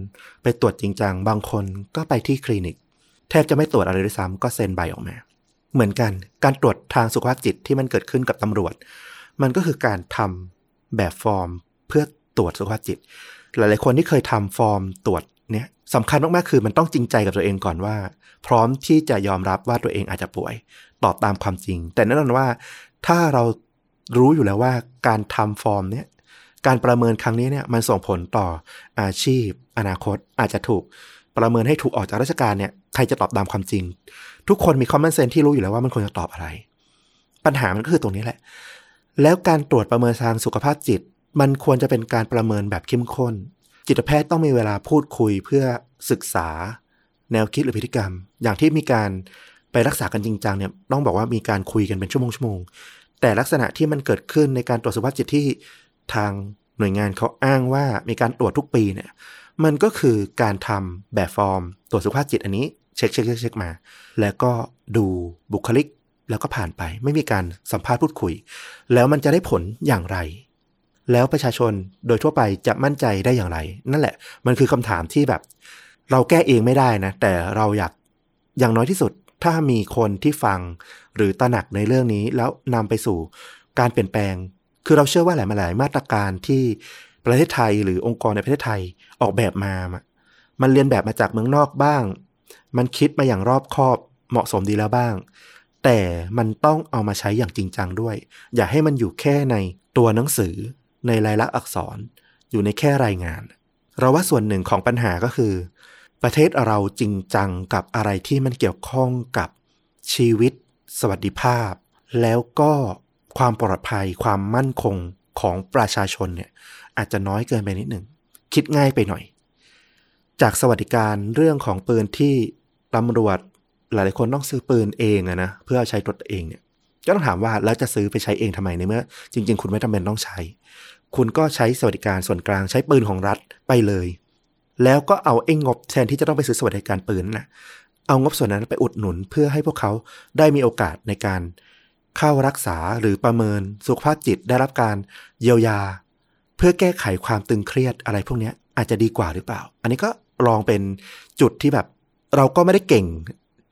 ไปตรวจจริงจัง บางคนก็ไปที่คลินิก แทบจะไม่ตรวจอะไรด้วยซ้ำก็เซ็นใบออกมา เหมือนกัน การตรวจทางสุขภาพจิตที่มันเกิดขึ้นกับตำรวจ มันก็คือการทำแบบฟอร์มเพื่อตรวจสุขภาพจิต หลายๆคนที่เคยทำฟอร์มตรวจเนี่ยสำคัญมากๆคือมันต้องจริงใจกับตัวเองก่อนว่า พร้อมที่จะยอมรับว่าตัวเองอาจจะป่วย ตอบตามความจริง แต่แน่นอนว่าถ้าเรารู้อยู่แล้วว่าการทำฟอร์มเนี่ยการประเมินครั้งนี้เนี่ยมันส่งผลต่ออาชีพ อนาคตอาจจะถูกประเมินให้ถูกออกจากราชการเนี่ยใครจะตอบตามความจริง ทุกคนมีคอมมอนเซนที่รู้อยู่แล้วว่ามันควรจะตอบอะไร ปัญหามันก็คือตรงนี้แหละ แล้วการตรวจประเมินทางสุขภาพจิต มันควรจะเป็นการประเมินแบบเข้มข้น จิตแพทย์ต้องมีเวลาพูดคุยเพื่อศึกษา แนวคิดหรือพฤติกรรม อย่างที่มีการไปรักษากันจริงจังเนี่ยต้องบอกว่ามีการคุยกันเป็นชั่วโมงชั่วโมงแต่ลักษณะที่มันเกิดขึ้นในการตรวจสุขภาพจิตที่ทางหน่วยงานเขาอ้างว่ามีการตรวจทุกปีเนี่ยมันก็คือการทำแบบฟอร์ม ตรวจสุขภาพจิตอันนี้เช็คเช็คเช็คมา แล้วก็ดูบุคลิกแล้วก็ผ่านไป ไม่มีการสัมภาษณ์พูดคุย แล้วมันจะได้ผลอย่างไร แล้วประชาชนโดยทั่วไปจะมั่นใจได้อย่างไร นั่นแหละ มันคือคำถามที่แบบ เราแก้เองไม่ได้นะ แต่เราอยากอย่างน้อยที่สุด ถ้ามีคนที่ฟังหรือตระหนักในเรื่องนี้แล้วนำไปสู่การเปลี่ยนแปลง คือเราเชื่อว่าหลายมาหลายมาตรการที่ประเทศไทยหรือองค์กรในประเทศไทยออกแบบมา มันเรียนแบบมาจากเมืองนอกบ้าง มันคิดมาอย่างรอบคอบเหมาะสมดีแล้วบ้าง แต่มันต้องเอามาใช้อย่างจริงจังด้วย อย่าให้มันอยู่แค่ในตัวหนังสือ ในลายลักษณ์อักษรอยู่ในแค่รายงาน เราว่าส่วนหนึ่งของปัญหาก็คือ ประเทศเราจริงจังกับอะไรที่มันเกี่ยวข้องกับชีวิต สวัสดิภาพ แล้วก็ความปลอดภัยความมั่นคงของประชาชนเนี่ยอาจจะน้อยเกินไปนิดหนึ่ง คิดง่ายไปหน่อย จากสวัสดิการเรื่องของปืนที่ตำรวจหลายๆคนต้องซื้อปืนเองอะนะเพื่อใช้ตัวเองเนี่ย ก็ต้องถามว่าแล้วจะซื้อไปใช้เองทำไมในเมื่อ จริง ๆ คุณไม่จำเป็นต้องใช้ คุณก็ใช้สวัสดิการส่วนกลางใช้ปืนของรัฐไปเลย แล้วก็เอาเองงบแทนที่จะต้องไปซื้อสวัสดิการปืนน่ะเอางบส่วนนั้นไปอุดหนุนเพื่อให้พวกเขาได้มีโอกาสในการเข้ารักษาหรือประเมินสุขภาพจิตได้รับการเยียวยา เพื่อแก้ไขความตึงเครียดอะไรพวกนี้อาจจะดีกว่าหรือเปล่า อันนี้ก็ลองเป็นจุดที่แบบ เราก็ไม่ได้เก่ง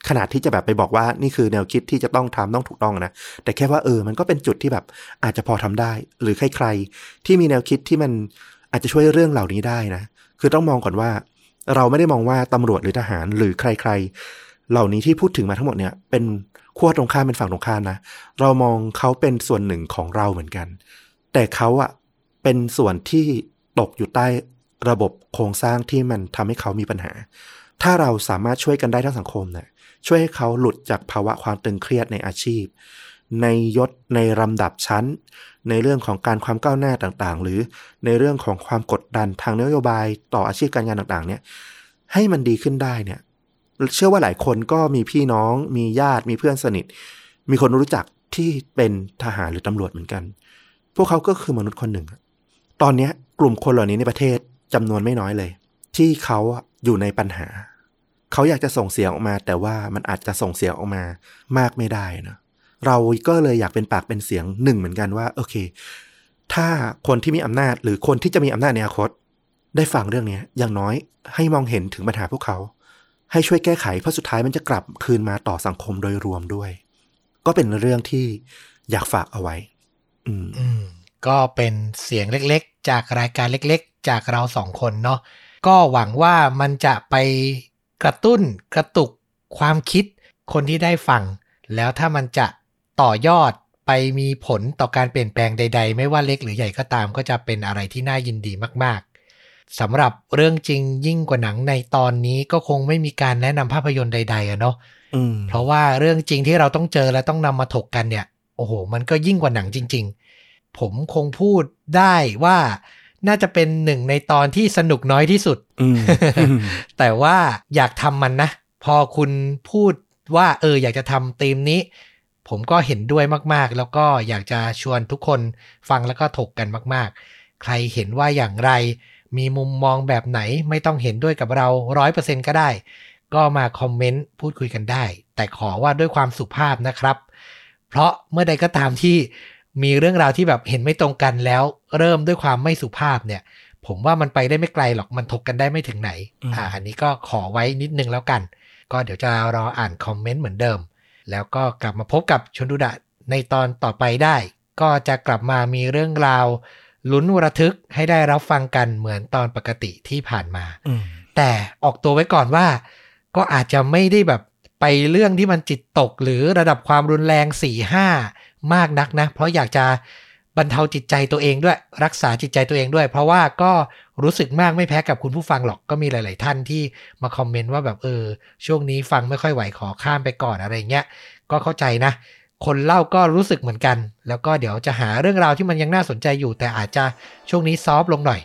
ขนาดที่จะแบบไปบอกว่านี่คือแนวคิดที่จะต้องทำต้องถูกต้องนะ แต่แค่ว่าเออมันก็เป็นจุดที่แบบอาจจะพอทำได้ หรือใครๆ ที่มีแนวคิดที่มันอาจจะช่วยเรื่องเหล่านี้ได้นะ คือต้องมองก่อนว่า เราไม่ได้มองว่าตำรวจหรือทหารหรือใคร ๆ เหล่านี้ที่พูดถึงมาทั้งหมดเนี่ย เป็นขั้วตรงข้ามเป็นฝั่งตรงข้ามนะ เรามองเขาเป็นส่วนหนึ่งของเราเหมือนกัน แต่เขาอะเป็นส่วนที่ตกอยู่ใต้ระบบโครงสร้างที่มันทำให้เขามีปัญหา ถ้าเราสามารถช่วยกันได้ทั้งสังคมเนะี่ย ช่วยให้เขาหลุดจากภาวะความตึงเครียดในอาชีพ ในยศในลำดับชั้น ในเรื่องของการความก้าวหน้าต่างๆ หรือในเรื่องของความกดดันทางนโยบายต่ออาชีพการงานต่างๆ เนี่ยให้มันดีขึ้นได้เนี่ยเชื่อว่าหลายคนก็มีพี่น้อง มีญาติมีเพื่อนสนิท มีคนรู้จักที่เป็นทหารหรือตำรวจเหมือนกัน พวกเขาก็คือมนุษย์คนหนึ่ง ตอนนี้กลุ่มคนเหล่านี้ในประเทศจำนวนไม่น้อยเลย ที่เขาอยู่ในปัญหา เขาอยากจะส่งเสียงออกมา แต่ว่ามันอาจจะส่งเสียงออกมามากไม่ได้นะเราก็เลยอยากเป็นปากเป็นเสียงหนึ่งเหมือนกันว่า โอเค ถ้าคนที่มีอำนาจ หรือคนที่จะมีอำนาจในอนาคต ได้ฟังเรื่องนี้อย่างน้อยให้มองเห็นถึงปัญหาพวกเขา ให้ช่วยแก้ไขเพราะสุดท้ายมันจะกลับคืนมาต่อสังคมโดยรวมด้วย ก็เป็นเรื่องที่อยากฝากเอาไว้ อืมอืมก็เป็นเสียงเล็กๆ จากรายการเล็กๆ จากเราสองคนเนาะก็หวังว่ามันจะไป กระตุ้นกระตุกความคิดคนที่ได้ฟัง แล้วถ้ามันจะต่อยอดไปมีผลต่อการเปลี่ยนแปลงใด ๆ ไม่ว่าเล็กหรือใหญ่ก็ตามก็จะเป็นอะไรที่น่ายินดีมากๆสำหรับเรื่องจริงยิ่งกว่าหนังในตอนนี้ก็คงไม่มีการแนะนำภาพยนตร์ใดๆอะเนาะอืมเพราะว่าเรื่องจริงที่เราต้องเจอและต้องนำมาถกกันเนี่ย โอ้โห มันก็ยิ่งกว่าหนังจริง ๆ ผมคงพูดได้ว่า น่าจะเป็นหนึ่งในตอนที่สนุกน้อยที่สุดอืมแต่ว่าอยากทำมันนะ พอคุณพูดว่า เออ อยากจะทำธีมนี้ ผมก็เห็นด้วยมากๆ แล้วก็อยากจะชวนทุกคนฟังแล้วก็ถกกันมาก ๆ ใครเห็นว่าอย่างไร มีมุมมองแบบไหนไม่ต้องเห็นด้วยกับเราร้อยเปอร์เซ็นก็ได้ ก็มาคอมเมนต์พูดคุยกันได้ แต่ขอว่าด้วยความสุภาพนะครับ เพราะเมื่อใดก็ตามที่ มีเรื่องราวที่แบบเห็นไม่ตรงกันแล้ว เริ่มด้วยความไม่สุภาพเนี่ย ผมว่ามันไปได้ไม่ไกลหรอกมันถกกันได้ไม่ถึงไหนอืมอ่าอันนี้ก็ขอไว้นิดนึงแล้วกัน ก็เดี๋ยวจะรออ่านคอมเมนต์เหมือนเดิม แล้วก็กลับมาพบกับชนดูดะในตอนต่อไปได้ ก็จะกลับมามีเรื่องราวลุ้นระทึกให้ได้รับฟังกันเหมือนตอนปกติที่ผ่านมาอืมแต่ออกตัวไว้ก่อนว่า ก็อาจจะไม่ได้แบบไปเรื่องที่มันจิตตกหรือระดับความรุนแรง4ี่ห้า มากนักนะ เพราะอยากจะบรรเทาจิตใจตัวเองด้วย รักษาจิตใจตัวเองด้วย เพราะว่าก็รู้สึกมากไม่แพ้กับคุณผู้ฟังหรอกก็มีหลาย ๆ ท่านที่มาคอมเมนต์ว่าแบบเออ ช่วงนี้ฟังไม่ค่อยไหวขอข้ามไปก่อนอะไรเงี้ยก็เข้าใจนะ คนเล่าก็รู้สึกเหมือนกัน แล้วก็เดี๋ยวจะหาเรื่องราวที่มันยังน่าสนใจอยู่ แต่อาจจะช่วงนี้ซอฟต์ลงหน่อย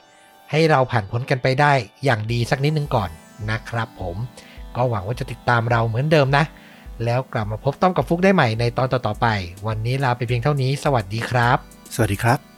ให้เราผ่านพ้นกันไปได้อย่างดีสักนิดนึงก่อนนะครับ ผม ก็หวังว่าจะติดตามเราเหมือนเดิมนะ แล้วกลับมาพบต้อมกับฟุกได้ใหม่ในตอนต่อๆไป วันนี้ลาไปเพียงเท่านี้ สวัสดีครับ สวัสดีครับ